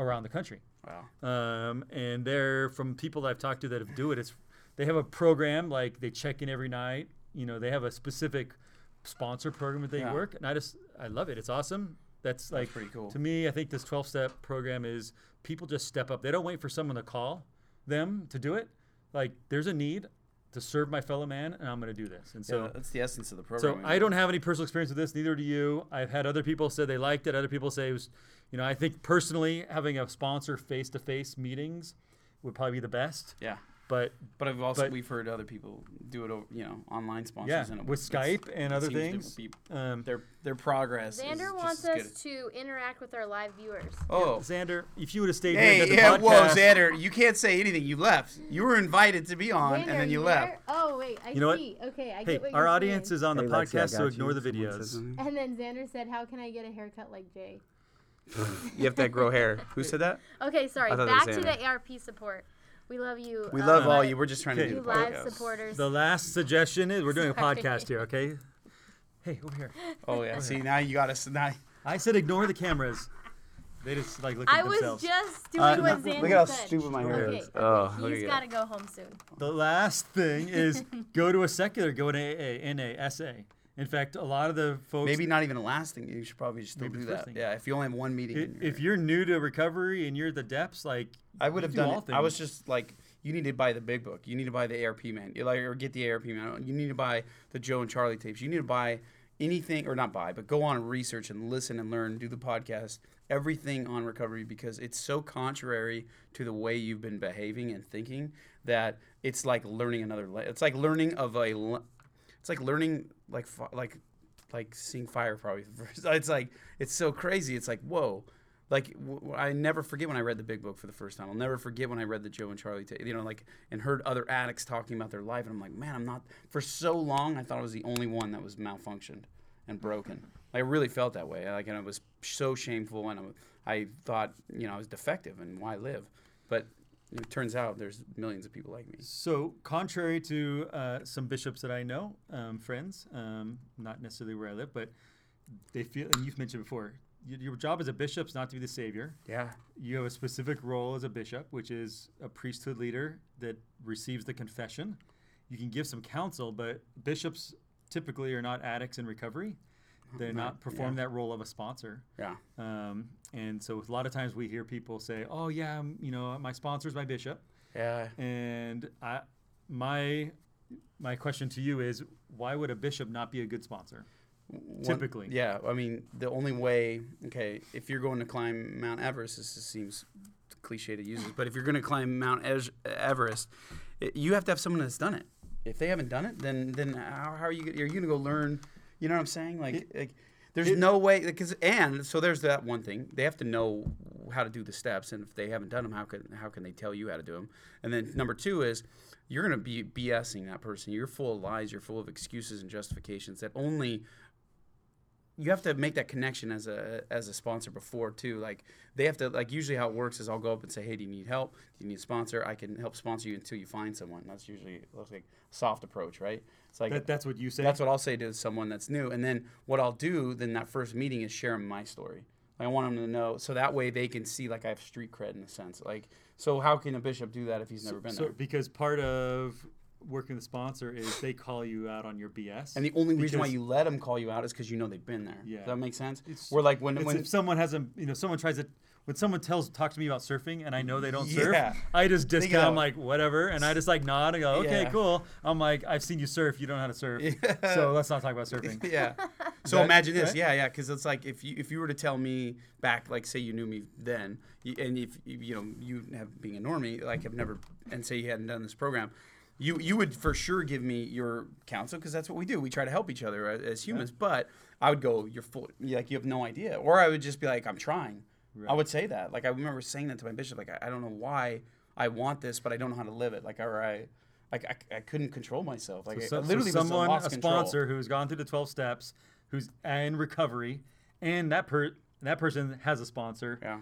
around the country. Wow. Um, and they're from people that I've talked to that have do it. It's they have a program like they check in every night. You know, they have a specific sponsor program that they Yeah. work, and I just I love it. It's awesome. That's like pretty cool. to me. I think this twelve step program is people just step up. They don't wait for someone to call them to do it. Like there's a need to serve my fellow man, and I'm going to do this. And So so. that's the essence of the program. So. I don't have any personal experience with this. Neither do you. I've had other people say they liked it. Other people say it was, you know, I think personally having a sponsor face-to-face meetings would probably be the best. Yeah. But But I've also But- we've heard other people do it over, you know, online sponsors. yeah, and it- with Skype and other things. be- Um, their their progress. is Xander just wants good. us to interact with our live viewers. Oh. Xander, if you would have stayed here Hey, and done yeah, the whoa, Xander, you can't say anything. You left. You were invited to be on, Xander, and then are you, there? left. Oh wait, I You know what? Okay, I hey, get what our you're audience saying. is on the Hey, Lexi, podcast, so ignore you. the videos. And then Xander said, "How can I get a haircut like Jay?" [LAUGHS] You have to grow hair. Who said that? [LAUGHS] Okay, sorry. I thought it was Back to the ARP support. We love you. We uh, love all li- you. We're just trying to Okay. do You the live podcast. supporters. The last suggestion is we're doing a [LAUGHS] podcast here, okay? Hey, over here. Oh yeah. See now you got us. Now I said ignore the cameras. They just like look at themselves. I was themselves. just doing Uh, what look at how said. stupid my hair okay, is. Oh, look he's at got to go home soon. The last thing is [LAUGHS] go to a secular, go to AA, NA, SA. In fact, a lot of the folks. maybe not even a last thing. You should probably just still do that. thing. Yeah. If you only have one meeting. i- in your- if you're new to recovery and you're at the depths, like I would have do done all it. I was just like, you need to buy the big book. You need to buy the ARP man. You like or get the ARP man. You need to buy the Joe and Charlie tapes. You need to buy anything or not buy, but go on and research and listen and learn. Do the podcast, everything on recovery because it's so contrary to the way you've been behaving and thinking that it's like learning another. Le- it's like learning of a. It's like learning like like like seeing fire probably. for the [LAUGHS] first- It's like it's so crazy. It's like whoa. Like w- I never forget when I read the Big Book for the first time. I'll never forget when I read the Joe and Charlie, ta- you know, like and heard other addicts talking about their life, and I'm like, man, I'm not. For so long, I thought I was the only one that was malfunctioned and broken. Like, [LAUGHS] I really felt that way. Like, and it was so shameful, and I, I thought, you know, I was defective, and why live? But it turns out there's millions of people like me. So, contrary to uh, some bishops that I know, um, friends, um, not necessarily where I live, but they feel, and you've mentioned before, y- your job as a bishop is not to be the savior. Yeah. You have a specific role as a bishop, which is a priesthood leader that receives the confession. You can give some counsel, but bishops typically are not addicts in recovery. They're not perform that role of a sponsor. Yeah. Um, and so a lot of times we hear people say, "Oh yeah, I'm, you know, my sponsor's my bishop." Yeah. And I, my, my question to you is, why would a bishop not be a good sponsor? One- Typically. yeah. I mean, the only way, okay, if you're going to climb Mount Everest, this seems cliche to use this, but if you're going to climb Mount Everest, it, you have to have someone that's done it. If they haven't done it, then then how, how are you? Are you going to go learn? You know what I'm saying? Like, like there's no way because and so there's that one thing they have to know how to do the steps, and if they haven't done them, how can how can they tell you how to do them? And then number two is you're going to be BSing that person. You're full of lies. You're full of excuses and justifications that only you have to make that connection as a as a sponsor before too. Like they have to like usually how it works is I'll go up and say, hey, do you need help? Do you need a sponsor? I can help sponsor you until you find someone. That's usually looks like soft approach, right? It's like That, that's what you say. that's what I'll say to someone that's new. And then what I'll do then that first meeting is share my story. Like, I want them to know so that way they can see like I have street cred in a sense. Like so how can a bishop do that if he's never been so there? because part of working with the sponsor is they call you out on your BS. And the only reason why you let them call you out is because you know they've been there. Yeah. Does that make sense? It's- We're like when it's when if someone has a you know someone tries to when someone tells talks to me about surfing and I know they don't surf, Yeah. I just discount. I'm like whatever, and I just like nod and go, okay, Yeah. cool. I'm like, I've seen you surf. You don't know how to surf, Yeah. so let's not talk about surfing. [LAUGHS] yeah. [LAUGHS] So that- imagine this, right? yeah, yeah, because it's like if you if you were to tell me back, like say you knew me then, and if you you know you have being a normie, like have never, and say you hadn't done this program, you you would for sure give me your counsel because that's what we do. We try to help each other uh, as, as humans. But I would go, you're full, like you have no idea, or I would just be like, I'm trying. I would say that. Like I remember saying that to my bishop. Like I, I don't know why I want this, but I don't know how to live it. Like all right. Like I, I couldn't control myself. Like I- So, I so literally was someone, a control. sponsor who's gone through the 12 steps, who's in recovery, and that per that person has a sponsor. Yeah.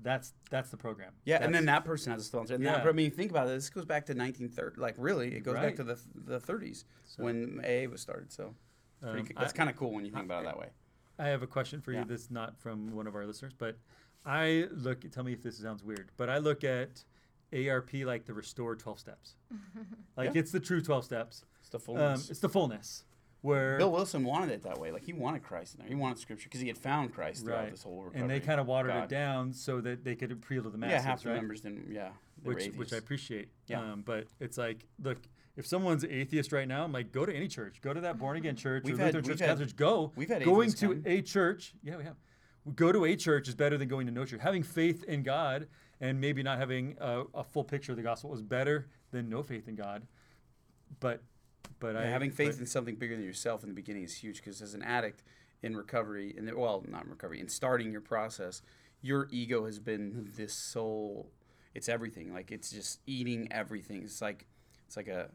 That's that's the program. Yeah, and then that person has a sponsor. And Yeah. that, I mean, think about it. This goes back to 1930. Like, really, it goes Right. back to the the 30s when AA was started. So it's pretty Um, that's kind of cool when you think about it that way. I have a question for you Yeah. that's not from one of our listeners, but I look. Tell me if this sounds weird, but I look at ARP like the restored 12 steps. [LAUGHS] Like Yeah. it's the true 12 steps. It's the Um, fullness. it's the fullness. Where Bill Wilson wanted it that way. Like he wanted Christ in there. He wanted Scripture because he had found Christ throughout right, this whole recovery. and they kind of watered God. it down so that they could appeal to the masses. Yeah, half the right? members didn't. Yeah, which which I appreciate. Yeah. Um, but it's like, look, if someone's atheist right now, I'm like, go to any church, go to that born again [LAUGHS] church We've or had- Lutheran church, Catholic church. Go. we've had going to come. a church. Yeah, we have. Go to a church is better than going to no church. Having faith in God and maybe not having a, a full picture of the gospel is better than no faith in God. But, but I having faith but- in something bigger than yourself in the beginning is huge because as an addict in recovery, and well, not in recovery, in starting your process, your ego has been this soul. It's everything. Like it's just eating everything. It's like it's like a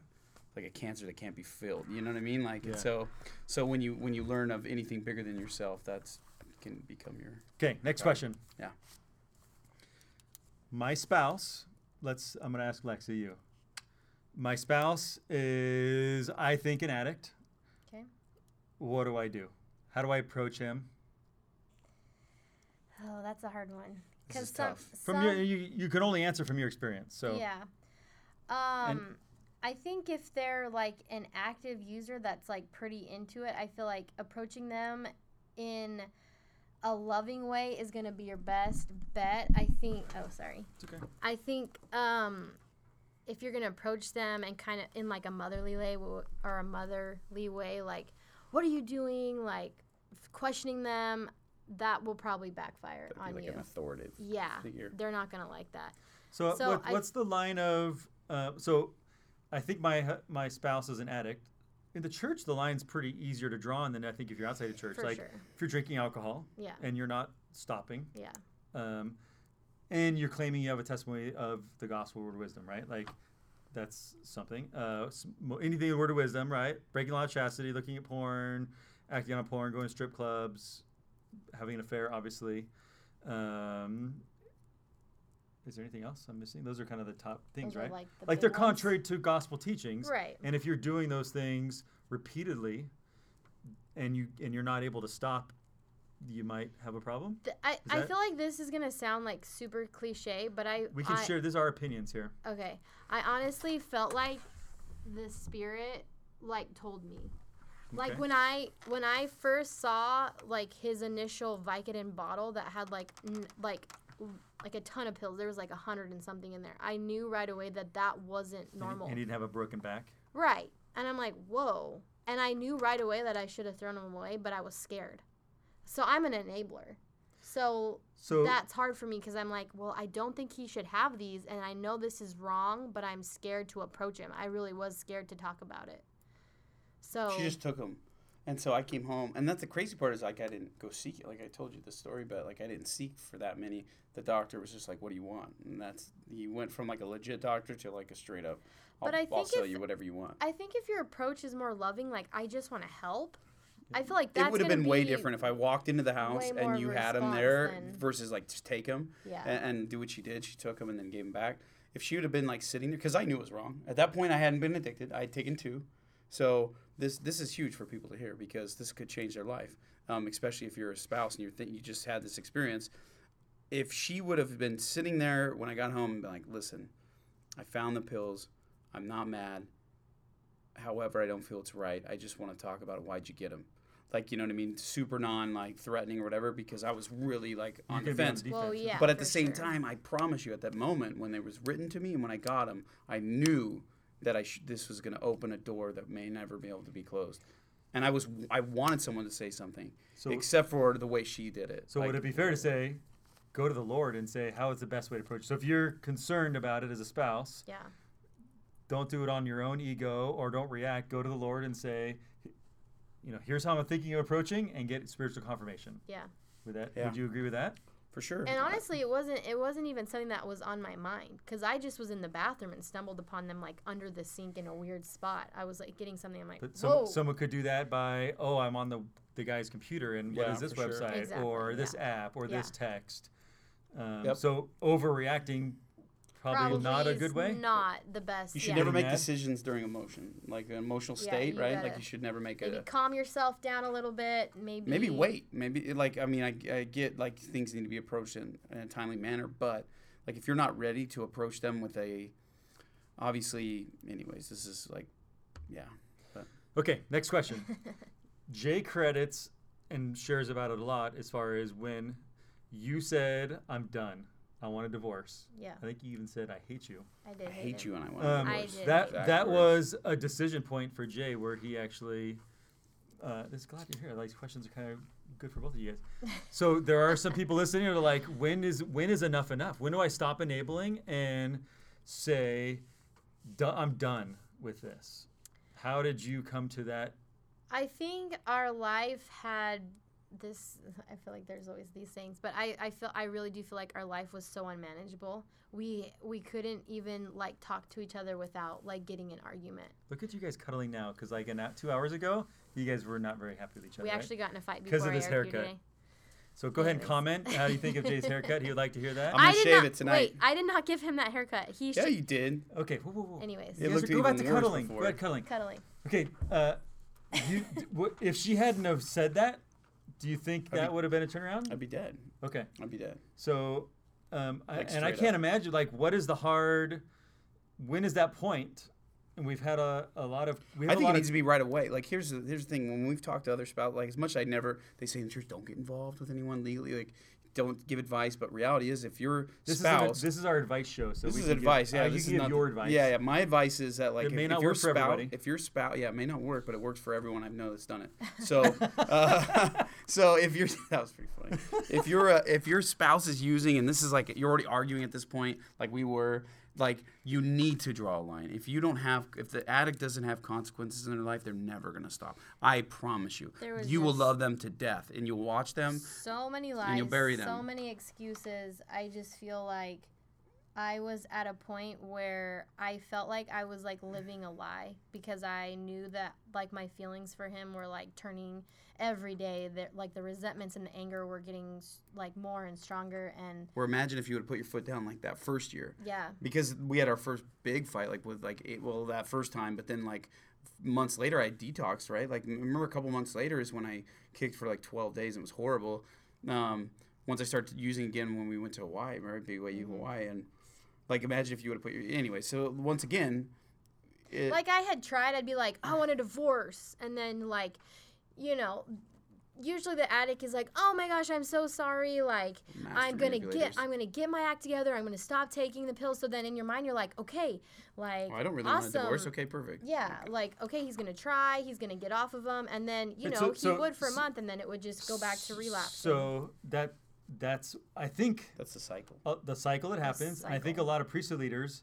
like a cancer that can't be filled. You know what I mean? Like Yeah. and so so when you when you learn of anything bigger than yourself, that's can become your Okay, next question. yeah. My spouse, let's I'm gonna ask Lexi you. My spouse is I think an addict. Okay. What do I do? How do I approach him? Oh, that's a hard one. This is some, tough. From some, your you, you can only answer from your experience. So yeah. Um, I think if they're like an active user that's like pretty into it, I feel like approaching them in a loving way is gonna be your best bet. I think. Oh, sorry. it's okay. I think um, if you're gonna approach them and kind of in like a motherly way or a motherly way, like, what are you doing? Like, questioning them, that will probably backfire That'd be on like you. an authoritative. Yeah, figure. they're not gonna like that. So, So what, I- what's the line of uh, so I think my my spouse is an addict. In the church, the line's pretty easier to draw on than I think if you're outside of church. For like sure. if you're drinking alcohol Yeah. and you're not stopping, Yeah. um, and you're claiming you have a testimony of the gospel word of wisdom, right? Like that's something. Uh, anything in the word of wisdom, right? Breaking law of chastity, looking at porn, acting on porn, going to strip clubs, having an affair, obviously. Um, is there anything else I'm missing? Those are kind of the top things, Those right? like, the like they're ones. contrary to gospel teachings, Right. And if you're doing those things repeatedly, and you and you're not able to stop you might have a problem. Th- I, I feel like this is gonna sound like super cliche, but I We can I, share. This is our opinions here. Okay, I honestly felt like the spirit like told me. Like when I when I first saw like his initial Vicodin bottle that had like n- like like a ton of pills. There was like a hundred and something in there. I knew right away that that wasn't normal. And he didn't have a broken back. Right. And I'm like, whoa. And I knew right away that I should have thrown them away, but I was scared. So I'm an enabler. So, So- that's hard for me because I'm like, well, I don't think he should have these. And I know this is wrong, but I'm scared to approach him. I really was scared to talk about it. So, She just took them. And so I came home, and that's the crazy part is like I didn't go seek it. Like I told you the story, but like I didn't seek for that many. The doctor was just like, "What do you want?" And that's he went from like a legit doctor to like a straight up. I'll, But I I'll think sell if- you whatever you want. I think if your approach is more loving, like, I just want to help, I feel like that's it would have been way different if I walked into the house and you had him there than- versus like just take him Yeah. and, and do what she did. She took him and then gave him back. If she would have been like sitting there, because I knew it was wrong. At that point, I hadn't been addicted. I had taken two, so this this is huge for people to hear because this could change their life, um, especially if you're a spouse and you're th- you just had this experience. If she would have been sitting there when I got home and been like, "Listen, I found the pills. I'm not mad. However, I don't feel it's right. I just want to talk about it. Why'd you get them? Like, you know what I mean? Super non like threatening or whatever because I was really like on the gonna be on fence. Well, defense. yeah. but at the same sure. time, I promise you, at that moment when it was written to me and when I got them, I knew that I sh- this was going to open a door that may never be able to be closed. And I was I wanted someone to say something, So- except for the way she did it. So Like, would it be fair to say, go to the Lord and say, how is the best way to approach? it? So if you're concerned about it as a spouse, Yeah. don't do it on your own ego or don't react. Go to the Lord and say, you know, here's how I'm thinking of approaching, and get spiritual confirmation. Yeah. With that, Yeah. would you agree with that? for sure? And honestly, it wasn't it wasn't even something that was on my mind because I just was in the bathroom and stumbled upon them like under the sink in a weird spot. I was like getting something. I'm like, But whoa. some, someone could do that by, oh, I'm on the the guy's computer, and what Yeah, is this for sure. website Exactly, or this yeah. app or this text? Um, Yep. So overreacting, probably, not a good way. Not the best. you should yeah. never make decisions during emotion, like an emotional state, you right? Like gotta you should never make Maybe a calm yourself down a little bit. Maybe maybe wait maybe like i mean i, I get like things need to be approached in, in a timely manner but like if you're not ready to approach them with a obviously anyways this is like yeah Okay, next question. [LAUGHS] Jay credits and shares about it a lot as far as when you said, I'm done. I want a divorce. Yeah. I think you even said, I hate you. I did i hate, hate you and i want Um, I divorce. did. that Exact that was a decision point for Jay where he actually. Uh, this glad you're here. Like, These questions are kind of good for both of you guys. [LAUGHS] So there are some people listening who are like, when is when is enough enough? When do I stop enabling and say, "Du- I'm done with this? How did you come to that? I think our life had this. [LAUGHS] I feel like there's always these things, but I, I feel I really do feel like our life was so unmanageable. We we couldn't even like talk to each other without like getting an argument. Look at you guys cuddling now, because like an, two hours ago, you guys were not very happy with each other. we right? actually got in a fight because of this aired haircut. So go ahead and comment. How do you think of Jay's haircut? He would like to hear that. I'm gonna I shave not, it tonight. Wait, I did not give him that haircut. He yeah should. you did Okay. Whoa, whoa, whoa. Anyways, It looked are- go back even to worse cuddling. Go before. back to cuddling. cuddling. Okay. Uh, you, d- [LAUGHS] what, if she hadn't have said that, do you think I'd that be- would have been a turnaround? i'd be dead Okay. i'd be dead So, um, I, and I can't up. imagine like what is the hard. When is that point? And we've had a, a lot of. We have I think it needs to be right away. Like here's the here's the thing. When we've talked to other spouses, like as much as I never, they say in the church, don't get involved with anyone legally. Like don't give advice. But reality is, if your This spouse, is, this is our advice show. So this is can give- advice. yeah, uh, this you is can give not your advice. Yeah, yeah. My advice is that like It if, may if not your work for spouse, everybody. if your spouse, yeah, it may not work, but it works for everyone I know that's done it. So, [LAUGHS] uh, [LAUGHS] so if you're [LAUGHS] that was pretty funny. If you're a, if your spouse is using, and this is like you're already arguing at this point, like we were. Like you need to draw a line. If you don't have, if the addict doesn't have consequences in their life, they're never gonna stop. I promise you. You will love them to death, and you'll watch them. so many lies, you'll bury so many excuses. I just feel like I was at a point where I felt like I was like living a lie because I knew that like my feelings for him were like turning every day. That like the resentments and the anger were getting like more and stronger and Or imagine if you would have put your foot down like that first year. yeah. because we had our first big fight like with like eight, well that first time but then like months later I detoxed, right? Like remember a couple months later is when I kicked for like 12 days and it was horrible. Um, once I started using again when we went to Hawaii, right? BYU Hawaii and like imagine if you would have put your anyway. So once again, it, like I had tried, I'd be like, I want a divorce, and then like, you know, usually the addict is like, oh my gosh, I'm so sorry, like I'm gonna get. I'm gonna get my act together, I'm gonna stop taking the pills. So then in your mind, you're like, okay, like oh, I don't really awesome. want a divorce. Okay, perfect. Yeah, like okay, he's gonna try, he's gonna get off of them, and then you But know so- he so- would for a month, and then it would just go back to relapse. So that that's I think That's the cycle. uh, the cycle that happens. and I think a lot of priesthood leaders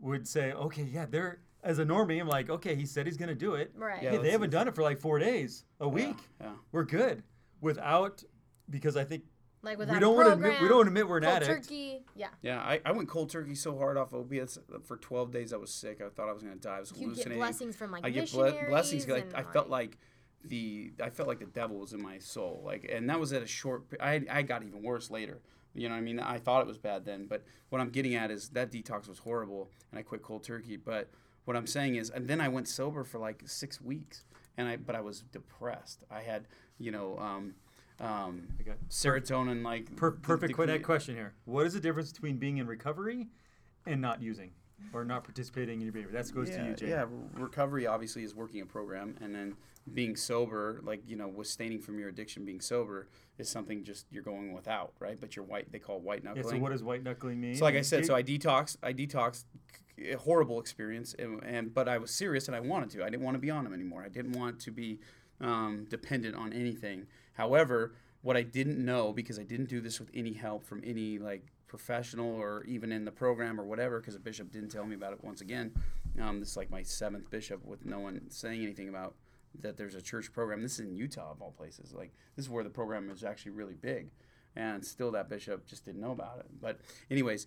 would say, okay, yeah, they're as a normie. I'm like, okay, he said he's gonna do it. right. Yeah, Hey, they haven't done it for like four days, a week. Yeah. We're good without because I think Like we without a don't want to admit we program, don't admit we're an cold addict. turkey. Yeah. Yeah, I, I went cold turkey so hard off opiates for 12 days. I was sick. I thought I was gonna die. I was You get blessings from like I get ble- blessings. Like I felt like the I felt like the devil was in my soul. Like, and that was at a short. I I got even worse later. You know what I mean? I thought it was bad then, but what I'm getting at is that detox was horrible, and I quit cold turkey. But what I'm saying is, and then I went sober for like six weeks, and I but I was depressed. I had you know. Um, um, Okay. serotonin like Per- perfect decre- question here. What is the difference between being in recovery and not using or not participating in your behavior? That goes yeah, to you, Jay. Yeah, re- recovery obviously is working a program, and then being sober, like you know, witstanding from your addiction, being sober is something just you're going without, right? But you're white. They call it white Yeah, knuckling. so what does white knuckling mean? So like I said, so I detoxed. I detoxed. A horrible experience, and, and but I was serious and I wanted to. I didn't want to be on them anymore. I didn't want to be um, dependent on anything. However, what I didn't know because I didn't do this with any help from any like professional or even in the program or whatever, because a bishop didn't tell me about it. Once again, um, this is like my seventh bishop with no one saying anything about that. There's a church program. This is in Utah of all places. Like this is where the program is actually really big, and still that bishop just didn't know about it. But anyways,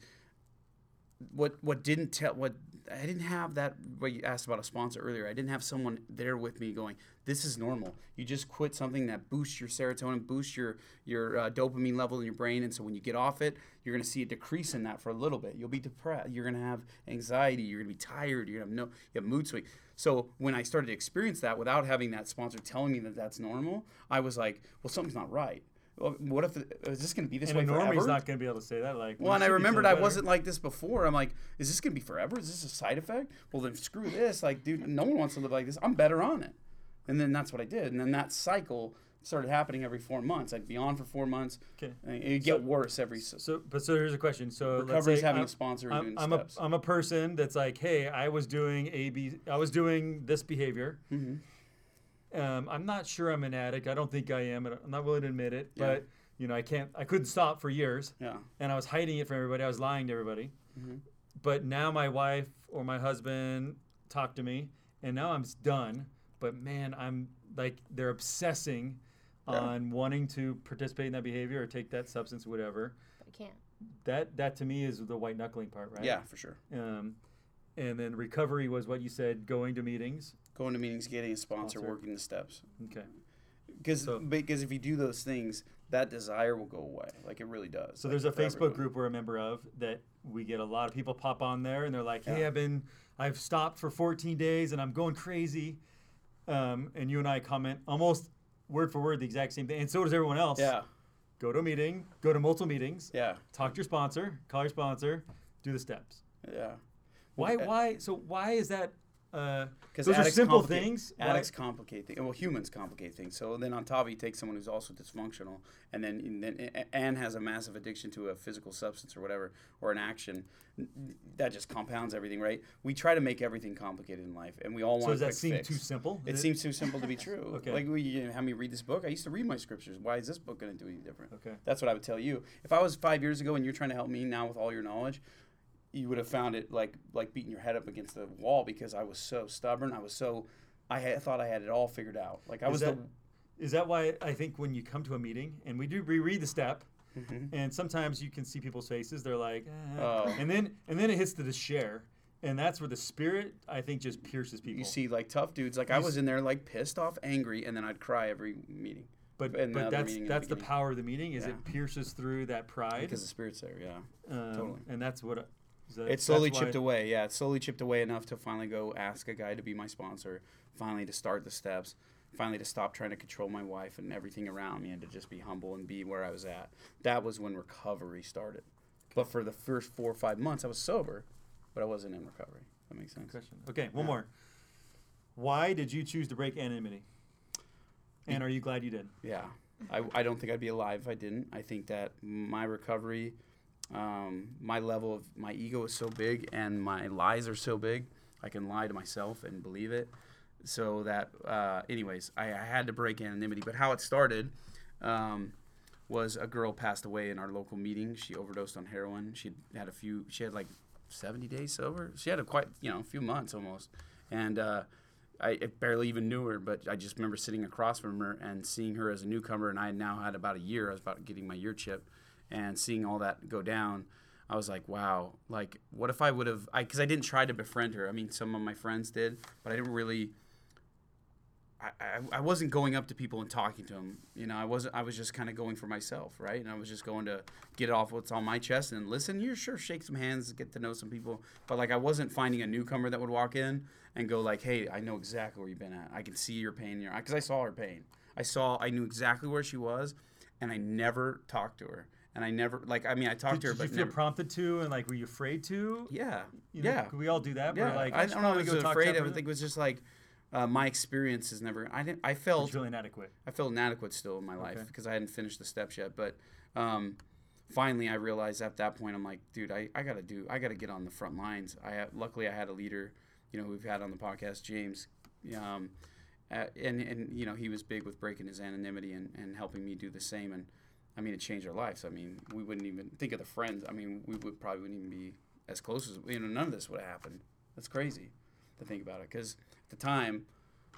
what what didn't tell what I didn't have that what you asked about a sponsor earlier. I didn't have someone there with me going, "This is normal. You just quit something that boosts your serotonin, boosts your your uh, dopamine level in your brain, and so when you get off it, you're gonna see a decrease in that for a little bit. You'll be depressed. You're gonna have anxiety. You're gonna be tired. You're gonna have no you have mood swing. So when I started to experience that without having that sponsor telling me that that's normal, I was like, "Well, something's not right." Well, what if is this going to be this and way a normie's forever? not going to be able to say that. Like, Well, and I remembered I wasn't like this before. I'm like, is this gonna be forever? Is this a side effect? Well, then screw this. Like, dude, no one wants to live like this. I'm better on it. And then that's what I did. And then that cycle started happening every four months. I'd be on for four months. Okay. It'd get worse every. s- So, but so here's a question. So let's Recovery's say having I'm, a sponsor I'm, I'm a I'm a person that's like, hey, I was doing A B, I was doing this behavior. Mhm. Um, I'm not sure I'm an addict. I don't think I am. I'm not willing to admit it. Yeah. But you know, I can't. I couldn't stop for years, Yeah. and I was hiding it from everybody. I was lying to everybody. Mm-hmm. But now my wife or my husband talked to me, and now I'm done. But man, I'm like they're obsessing Yeah. on wanting to participate in that behavior or take that substance, whatever. But I can't. That that to me is the white knuckling part, right? Yeah, for sure. Um, and then recovery was what you said, going to meetings. Going to meetings, getting a sponsor, Sponsor. working the steps. Okay. Because So- because if you do those things, that desire will go away. Like it really does. So like, there's a Facebook everyone. group we're a member of that we get a lot of people pop on there and they're like, "Hey, Yeah. I've been, I've stopped for 14 days and I'm going crazy," um, and you and I comment almost word for word the exact same thing, and so does everyone else. Yeah. Go to a meeting, go to multiple meetings, Yeah. talk to your sponsor, call your sponsor, do the steps. Yeah. Why? uh, Why? So why is that? Uh, Because those are simple things. Why- Addicts complicate things. Well, humans complicate things. So then on top of you take someone who's also dysfunctional, and then and then and has a massive addiction to a physical substance or whatever, or an action. That just compounds everything, right? We try to make everything complicated in life, and we all So want. does a that seem fix. too simple? It Is seems too simple to be true. [LAUGHS] Okay. Like we you know, have me read this book. I used to read my scriptures. Why is this book going to do any different? Okay. That's what I would tell you. If I was five years ago and you're trying to help me now with all your knowledge, you would have found it like like beating your head up against the wall because I was so stubborn. I was so I had, thought I had it all figured out. Like I Is was that, the is that why I think when you come to a meeting and we do reread the step, Mm-hmm. and sometimes you can see people's faces, they're like, eh. Oh. and then and then it hits to the share, and that's where the spirit I think just pierces people. you see like tough dudes. Like I was in there like pissed off, angry, and then I'd cry every meeting but the but other that's the that's the power of the meeting is Yeah. it pierces through that pride, because the spirit's there. Yeah. um, totally. and that's what that- It slowly chipped away. Yeah, it slowly chipped away enough to finally go ask a guy to be my sponsor. Finally, to start the steps. Finally, to stop trying to control my wife and everything around me, and to just be humble and be where I was at. That was when recovery started. But for the first four or five months, I was sober, but I wasn't in recovery. That makes sense. Question. Okay, one more. Why did you choose to break anonymity? And are you glad you did? Yeah, I, I don't think I'd be alive if I didn't. I think that my recovery, um, my level of my ego is so big and my lies are so big. I can lie to myself and believe it. So that, uh, anyways, I, I had to break anonymity. But how it started um, was a girl passed away in our local meeting. She overdosed on heroin. She had a few. She had like 70 days sober. She had a quite, you know, a few months almost. And uh, I, I barely even knew her, but I just remember sitting across from her and seeing her as a newcomer. And I now had about a year. I was about getting my year chip, and seeing all that go down. I was like, wow, like, what if I would have, I, because I didn't try to befriend her. I mean, some of my friends did, but I didn't really, I, I, I wasn't going up to people and talking to them. You know, I wasn't, I was just kind of going for myself, right? And I was just going to get off what's on my chest and listen, you're sure, shake some hands, get to know some people. But like, I wasn't finding a newcomer that would walk in and go like, hey, I know exactly where you've been at. I can see your pain in your. Because I saw her pain. I saw, I knew exactly where she was, and I never talked to her. And I never, like, I mean, I talked Did, to her, did but you feel never, prompted to, and like, were you afraid to? yeah, You know, yeah. could we all do that. Yeah, We're like, I just don't know. I was go afraid. I think it was just like uh, my experience is never. I didn't. I felt. really inadequate. I felt inadequate still in my life Okay. because I hadn't finished the steps yet. But um, finally, I realized at that point, I'm like, dude, I, I gotta do. I gotta get on the front lines. I have, luckily I had a leader, you know, we've had on the podcast, James. Um, uh, and and you know he was big with breaking his anonymity and, and helping me do the same and I mean it changed our lives. I mean we wouldn't even think of the friends. I mean we would probably wouldn't even be as close as you know none of this would have happened. That's crazy to think about it because at the time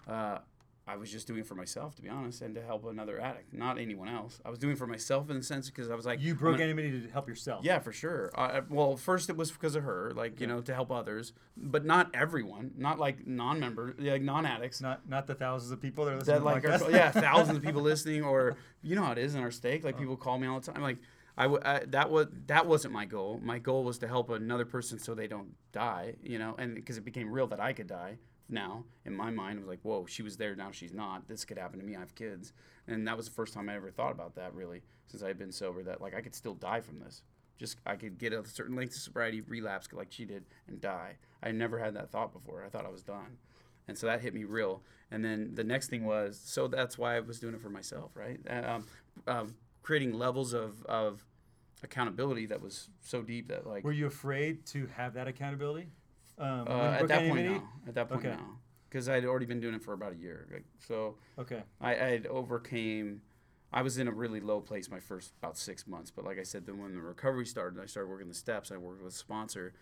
uh, I was just doing it for myself to be honest and to help another addict, not anyone else. I was doing it for myself in the sense because I was like You broke anonymity to help yourself. yeah, for sure. Uh, well, first it was because of her, like you know, to help others, but not everyone, not like non-member, like non-addicts. Not not the thousands of people that are listening that like are, yeah, [LAUGHS] thousands of people listening, or you know how it is in our stake. Like people call me all the time. Like I, w- I that was that wasn't my goal. My goal was to help another person so they don't die. You know, and because it became real that I could die. Now in my mind, it was like, whoa, she was there, now she's not. This could happen to me. I have kids, and that was the first time I ever thought about that. Really, since I had been sober, that like I could still die from this. Just I could get a certain length of sobriety, relapse like she did, and die. I never had that thought before. I thought I was done and so that hit me real. And then the next thing was, so that's why I was doing it for myself, right? Um, um, creating levels of, of accountability that was so deep that like Were you afraid to have that accountability? Um, uh, at that point anonymity? no, at that point Okay. no, because I'd already been doing it for about a year. Like, so Okay. I, I had overcame. I was in a really low place my first about six months, but like I said, then when the recovery started, I started working the steps. I worked with a sponsor.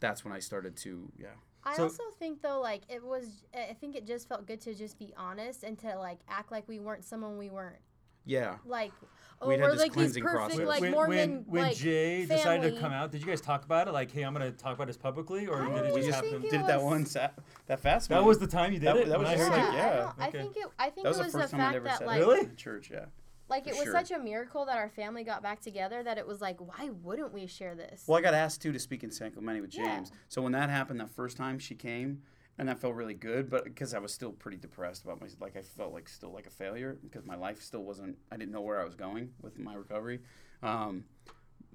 That's when I started to yeah. I So- also think though, like it was, I think it just felt good to just be honest and to like act like we weren't someone we weren't. Yeah, Like, oh, We'd had we're this like these cleansing perfect, process. like when, Mormon, when, when like Jay decided to family. come out, did you guys talk about it? Like, hey, I'm gonna talk about this publicly, or I did it always just think happen? it did it that was- one sa- uh, that fast. That man. was the time you did That- it. that when was I just heard like- you. I, yeah, don't- I okay. think it. I think That was it the was first the time I'd fact ever that said like, it Really? in church. Yeah. like it was sure. such a miracle that our family got back together that it was like, why wouldn't we share this? Well, I got asked too to speak in San Clemente with Yeah. James. So when that happened that first time she came, and that felt really good, but because I was still pretty depressed about my like I felt like still like a failure because my life still wasn't I didn't know where I was going with my recovery. Um,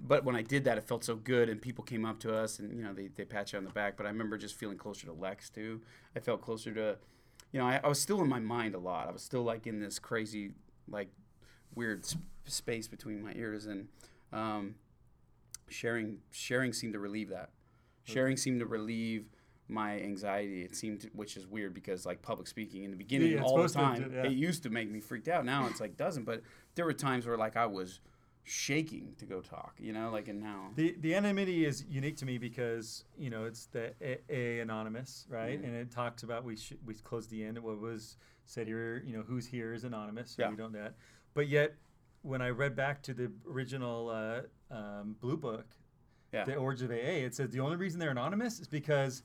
but when I did that, it felt so good, and people came up to us, and you know they, they pat you on the back. But I remember just feeling closer to Lex too. I felt closer to, you know, I, I was still in my mind a lot. I was still like in this crazy, like, weird sp- space between my ears, and um, sharing sharing seemed to relieve that. Sharing seemed to relieve my anxiety. It seemed, to, which is weird because like public speaking in the beginning, yeah, all the supposed to, time, yeah. it used to make me freaked out. Now it's like doesn't. But there were times where like I was shaking to go talk, you know, like and now. The the anonymity is unique to me because you know it's the A, A anonymous, right? Mhm. And it talks about we sh- we closed the end. What was said here, you know, who's here is anonymous. So Yeah. We don't that. But yet, when I read back to the original uh, um, Blue Book, Yeah. the origin of AA, it says the only reason they're anonymous is because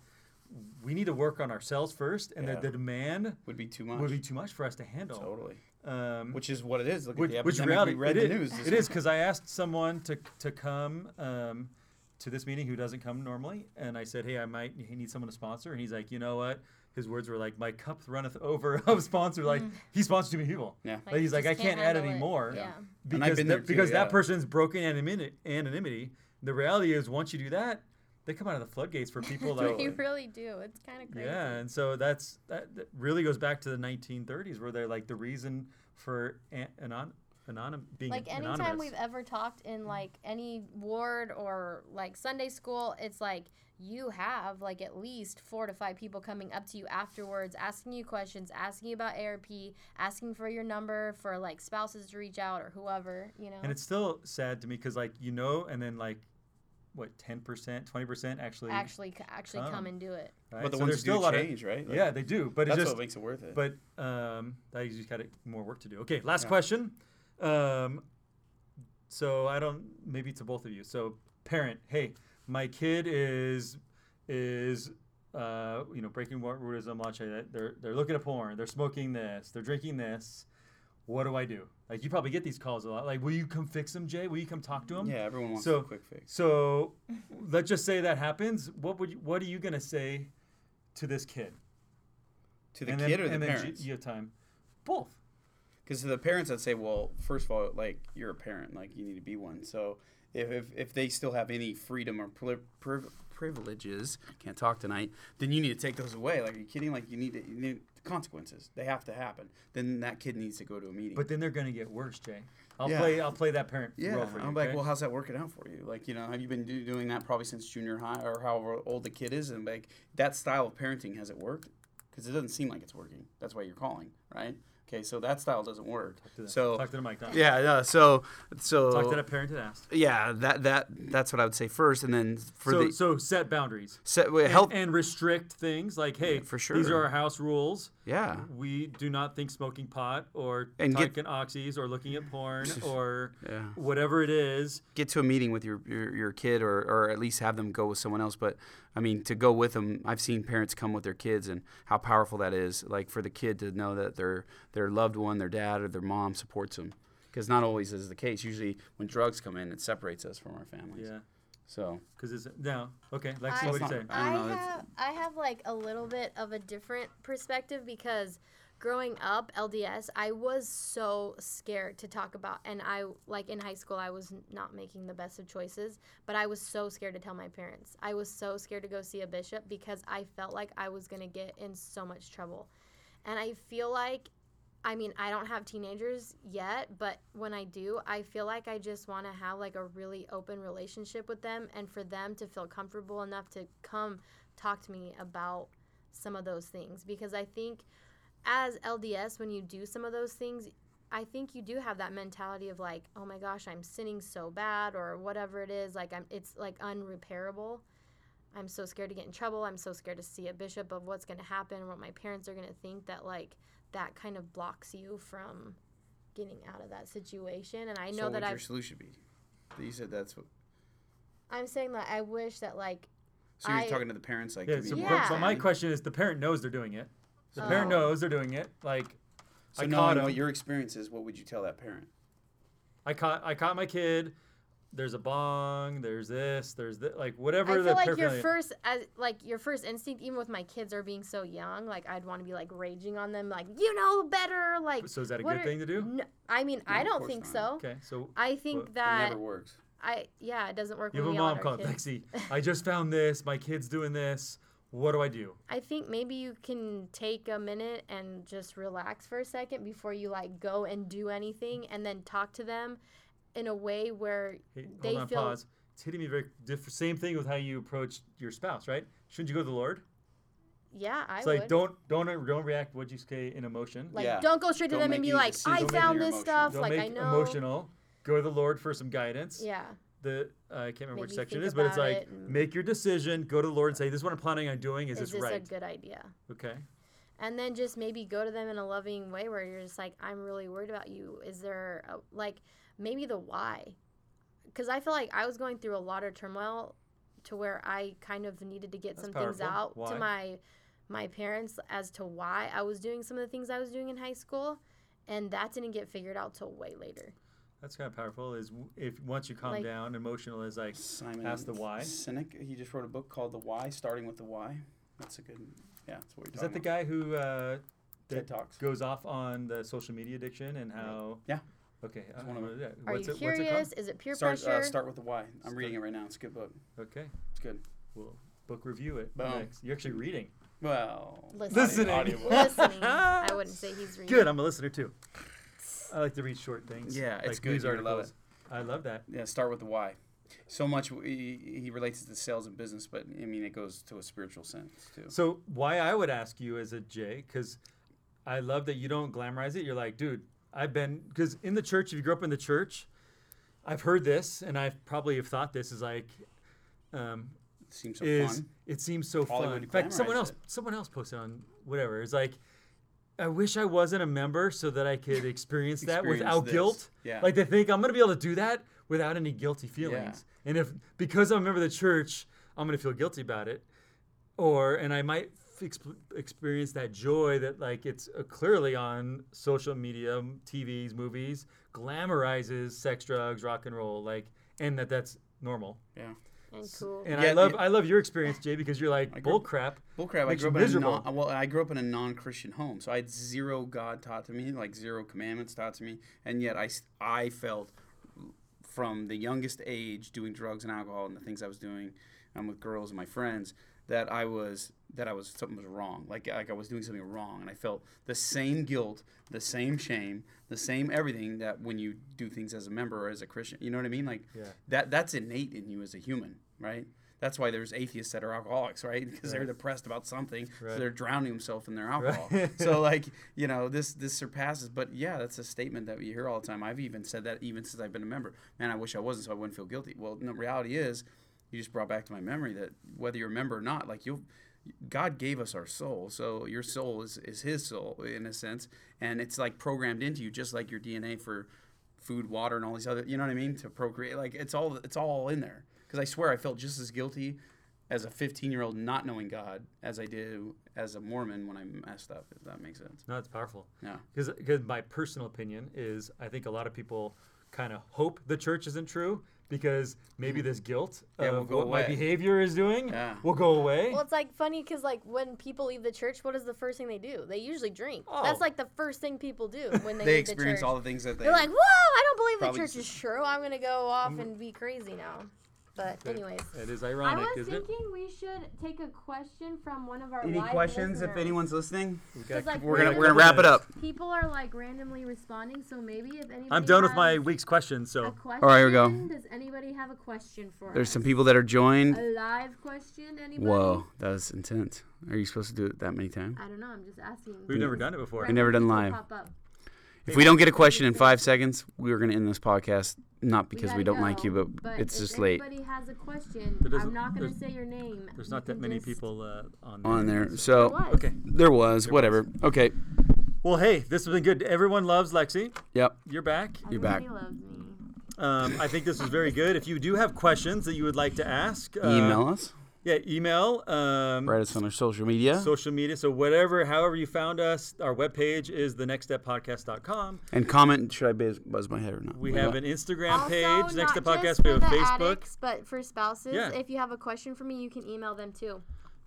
we need to work on ourselves first, and Yeah. the, the demand would be too much. would be too much for us to handle. totally. Um, Which is what it is. Look which, at the which epidemic reality we read it the is- news. It is because I asked someone to to come um, to this meeting who doesn't come normally, and I said, "Hey, I might need someone to sponsor," and he's like, "You know what?" His words were like, "My cup runneth over [LAUGHS] of sponsor." Like he sponsors too many people. Yeah. Like, he's like, "I can't add handle it." anymore." Yeah. And I've Because, been the- there too, because yeah. that person's broken anonymity, anonymity. The reality is, once you do that, they come out of the floodgates for people [LAUGHS] like You really do. It's kind of crazy. yeah, and so that's that, that really goes back to the 1930s, where they're like the reason for an, anon, anonym being like anonymous. anytime we've ever talked in like any ward or like Sunday school, it's like you have like at least four to five people coming up to you afterwards, asking you questions, asking you about ARP, asking for your number for like spouses to reach out or whoever, you know. and it's still sad to me because like you know, and then like what 10 percent, 20 percent actually. actually actually come come. and do it. right? But the So ones there's still do a lot change, of, right? Like, yeah, they do, but that's it's just what makes it worth it. But um, that you just got more work to do. Okay, last Yeah. question. Um, so I don't. Maybe to both of you. So parent, hey, my kid is is uh, you know breaking what rudism, launch. They're they're looking at porn. They're smoking this. They're drinking this. What do I do? Like you probably get these calls a lot. Like, will you come fix them, Jay? Will you come talk to them? yeah, everyone wants So- a quick fix. So let's just say that happens. What would you, what are you gonna say to this kid? To the and kid then, or the and then G- parents? you have time. Both. Because to the parents, I'd say, well, first of all, like you're a parent, like you need to be one. So if if, if they still have any freedom or pri- priv- privileges, can't talk tonight, then you need to take those away. Like, are you kidding? Like, you need to, you need consequences. They have to happen. Then that kid needs to go to a meeting. But then they're gonna get worse, Jay. I'll Yeah. play. I'll play that parent yeah, role for you. I'm like, okay? well, how's that working out for you? Like, you know, have you been do- doing that probably since junior high or however old the kid is? And like, that style of parenting has it worked? Because it doesn't seem like it's working. That's why you're calling, right? Okay, so that style doesn't work. to the- So talk to the mic. Yeah, yeah. So so Talk to that parent that asked. yeah, that that that's what I would say first, and then for So, the so set boundaries. set, wait, And- help. and, restrict things like, hey, for sure. These are our house rules. yeah, We do not think smoking pot or And get- oxys or looking at porn [LAUGHS] or Yeah. whatever it is. get to a meeting with your your, your kid, or or at least have them go with someone else. But I mean, to go with them, I've seen parents come with their kids, and how powerful that is. Like for the kid to know that their their loved one, their dad or their mom supports them. Because not always is the case. Usually, when drugs come in, it separates us from our families. Yeah, So because it's no. Okay, Lexi, I- what do you say? I don't know, I have I have like a little bit of a different perspective because growing up LDS, I was so scared to talk about and I like in high school I was not making the best of choices, but I was so scared to tell my parents. I was so scared to go see a bishop because I felt like I was going to get in so much trouble. And I feel like I mean, I don't have teenagers yet, but when I do, I feel like I just want to have like a really open relationship with them and for them to feel comfortable enough to come talk to me about some of those things because I think as LDS when you do some of those things, I think you do have that mentality of like, oh my gosh, I'm sinning so bad or whatever it is, like I'm it's like unrepairable. I'm so scared to get in trouble. I'm so scared to see a bishop of what's going to happen, what my parents are going to think that like that kind of blocks you from getting out of that situation. And I so know what that would your solution be? You said that's what. I'm saying that I wish that like So you're I- talking to the parents, like. Yeah. So, Yeah. but my question is, the parent knows they're doing it. The oh. parent Oh. knows they're doing it. Like, So I knowing caught what your experience is, what would you tell that parent? I caught I caught my kid. There's a bong. There's this. There's that. Like whatever I the feel like your first as like your first instinct, even with my kids are being so young, like I'd want to be like raging on them, like you know better, like. So is that a good are- thing to do? No, I mean, No, I don't think not. so. Okay. So I think Well, it It that never works. I yeah, it doesn't work. you have a mom called kids. Lexi. [LAUGHS] I just found this. My kid's doing this. What do I do? I think maybe you can take a minute and just relax for a second before you like go and do anything, and then talk to them in a way where Hey, they hold on. feel Pause. It's hitting me very different. Same thing with how you approach your spouse, right? Shouldn't you go to the Lord? yeah, I It's would. like don't don't don't react. What you say in emotion. like Yeah. don't go straight to Don't them and be like. I found this emotions. stuff. don't like make I know. emotional. Go to the Lord for some guidance. Yeah. The uh, I can't remember which section it think is, but it's like it make your decision. Go to the Lord and say, "This is what I'm planning on doing. Is, Is this, this right?" a good idea? okay. and then just maybe go to them in a loving way where you're just like i'm really worried about you is there a, like maybe the why because i feel like i was going through a lot of turmoil to where i kind of needed to get That's some things out Why? to my my parents as to why i was doing some of the things i was doing in high school and that didn't get figured out till way later That's kind of powerful. Is if once you calm Like- down, emotional is like Simon Ask the why. Sinek. He just wrote a book called The Why, starting with the why. That's a good. Yeah, that's what you're is that the talking guy who uh, about. TED that Talks. goes off on the social media addiction and how? Yeah. Okay. uh, one of them. yeah. Are what's you it, curious? What's it Is it peer Start, pressure? uh, start with the why. I'm reading it right now. It's a good book. Okay. It's good. We'll book review it. Boom. next. You're actually reading. Well, Listening. Listening. Listening. [LAUGHS] I wouldn't say he's reading. Good. I'm a listener too. I like to read short things. Yeah, it's like good. News You're love articles. I love that. Yeah, start with the why. So much he, he relates to sales and business, but I mean it goes to a spiritual sense too. So why I would ask you as a Jay, because I love that you don't glamorize it. You're like, dude, I've been because in the church. If you grew up in the church, I've heard this, and I probably have thought this is like, um, Seems so is fun. it seems so Hollywood fun. In fact, someone else, it. someone else posted on whatever. It's like, I wish I wasn't a member so that I could [LAUGHS] experience that Experience without this. guilt. Yeah. Like they think I'm gonna be able to do that without any guilty feelings. And if because I'm a member of the church, I'm gonna feel guilty about it, or and I might exp- experience that joy that like it's uh, clearly on social media, TVs, movies, glamorizes sex, drugs, rock and roll, like, and that that's normal. Yeah. And cool. And Yeah, I love it- I love your experience, Jay, because you're like grew bull crap. Bullcrap. I grew you up in a non, well, I grew up in a non-Christian home, so I had zero God taught to me, like zero commandments taught to me, and yet I I felt from the youngest age doing drugs and alcohol and the things I was doing, um, with girls and my friends that I was that I was something was wrong, like like I was doing something wrong, and I felt the same guilt, the same shame, the same everything that when you do things as a member or as a Christian, you know what I mean? Like Yeah. that that's innate in you as a human, right? That's why there's atheists that are alcoholics, right? [LAUGHS] Because they're depressed about something, Right. so they're drowning themselves in their alcohol. Right. [LAUGHS] so like you know this this surpasses. But yeah, that's a statement that we hear all the time. I've even said that even since I've been a member. Man, I wish I wasn't, so I wouldn't feel guilty. Well, the reality is, you just brought back to my memory that whether you're a member or not, like you, God gave us our soul. So your soul is is His soul in a sense, and it's like programmed into you, just like your DNA for food, water, and all these other. You know what I mean? To procreate, like it's all it's all in there. Because I swear, I felt just as guilty as a 15 year old not knowing God as I do as a Mormon when I messed up. If that makes sense. No, it's powerful. Yeah. Because my personal opinion is I think a lot of people kind of hope the church isn't true because maybe this mm. guilt Yeah, of will go what my behavior is doing Yeah. will go away. Well, it's like funny because like when people leave the church, what is the first thing they do? They usually drink. Oh. That's like the first thing people do when they, They leave experience the church. all the things that they. They're like, "Whoa! I don't believe the church is true. I'm gonna go off mm. and be crazy now." But anyways, it is I ironic, was isn't it? thinking we should take a question from one of our Any live questions? If listeners. anyone's listening, We got- 'Cause, like, we're gonna we're gonna wrap it up. People are like randomly responding, so maybe if anybody I'm done with my has week's questions, a so question, All right, here we go. Does anybody have a question for There's us? some people that are joined. A live question? Anybody? Whoa, that was intense. Are you supposed to do it that many times? I don't know. I'm just asking. we've never done it before. Random never done people live. pop up. If we don't get a question in five seconds, we're gonna end this podcast. Not because we, gotta don't like you, go, but, it's just late If anybody has a question, I'm not gonna say your name. There's not that many just- people uh, on there. on there. So Was. Okay. there was whatever. Okay. Well, hey, this has been good. Everyone loves Lexi. Yep. You're back. You're back. Everybody loves me. Um, I think this was very good. If you do have questions that you would like to ask, uh, Email us. Yeah, email. Um, Write us on our social media. social media. So whatever, however you found us, our webpage is thenextsteppodcast.com. and comment. Should I buzz, buzz my head or not? We have an Instagram Also, page, Next Step Podcast. We have a Facebook. addicts, but for spouses, Yeah. if you have a question for me, you can email them too.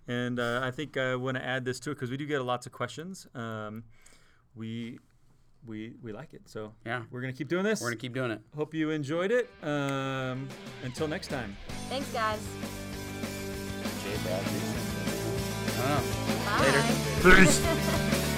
And uh, I think I want to add this to it because we do get lots of questions. Um, we we we like it, so Yeah. we're gonna keep doing this. We're gonna keep doing it. Hope you enjoyed it. Um, until next time. Thanks, guys. I don't know. Bye. Peace. [LAUGHS] [LAUGHS]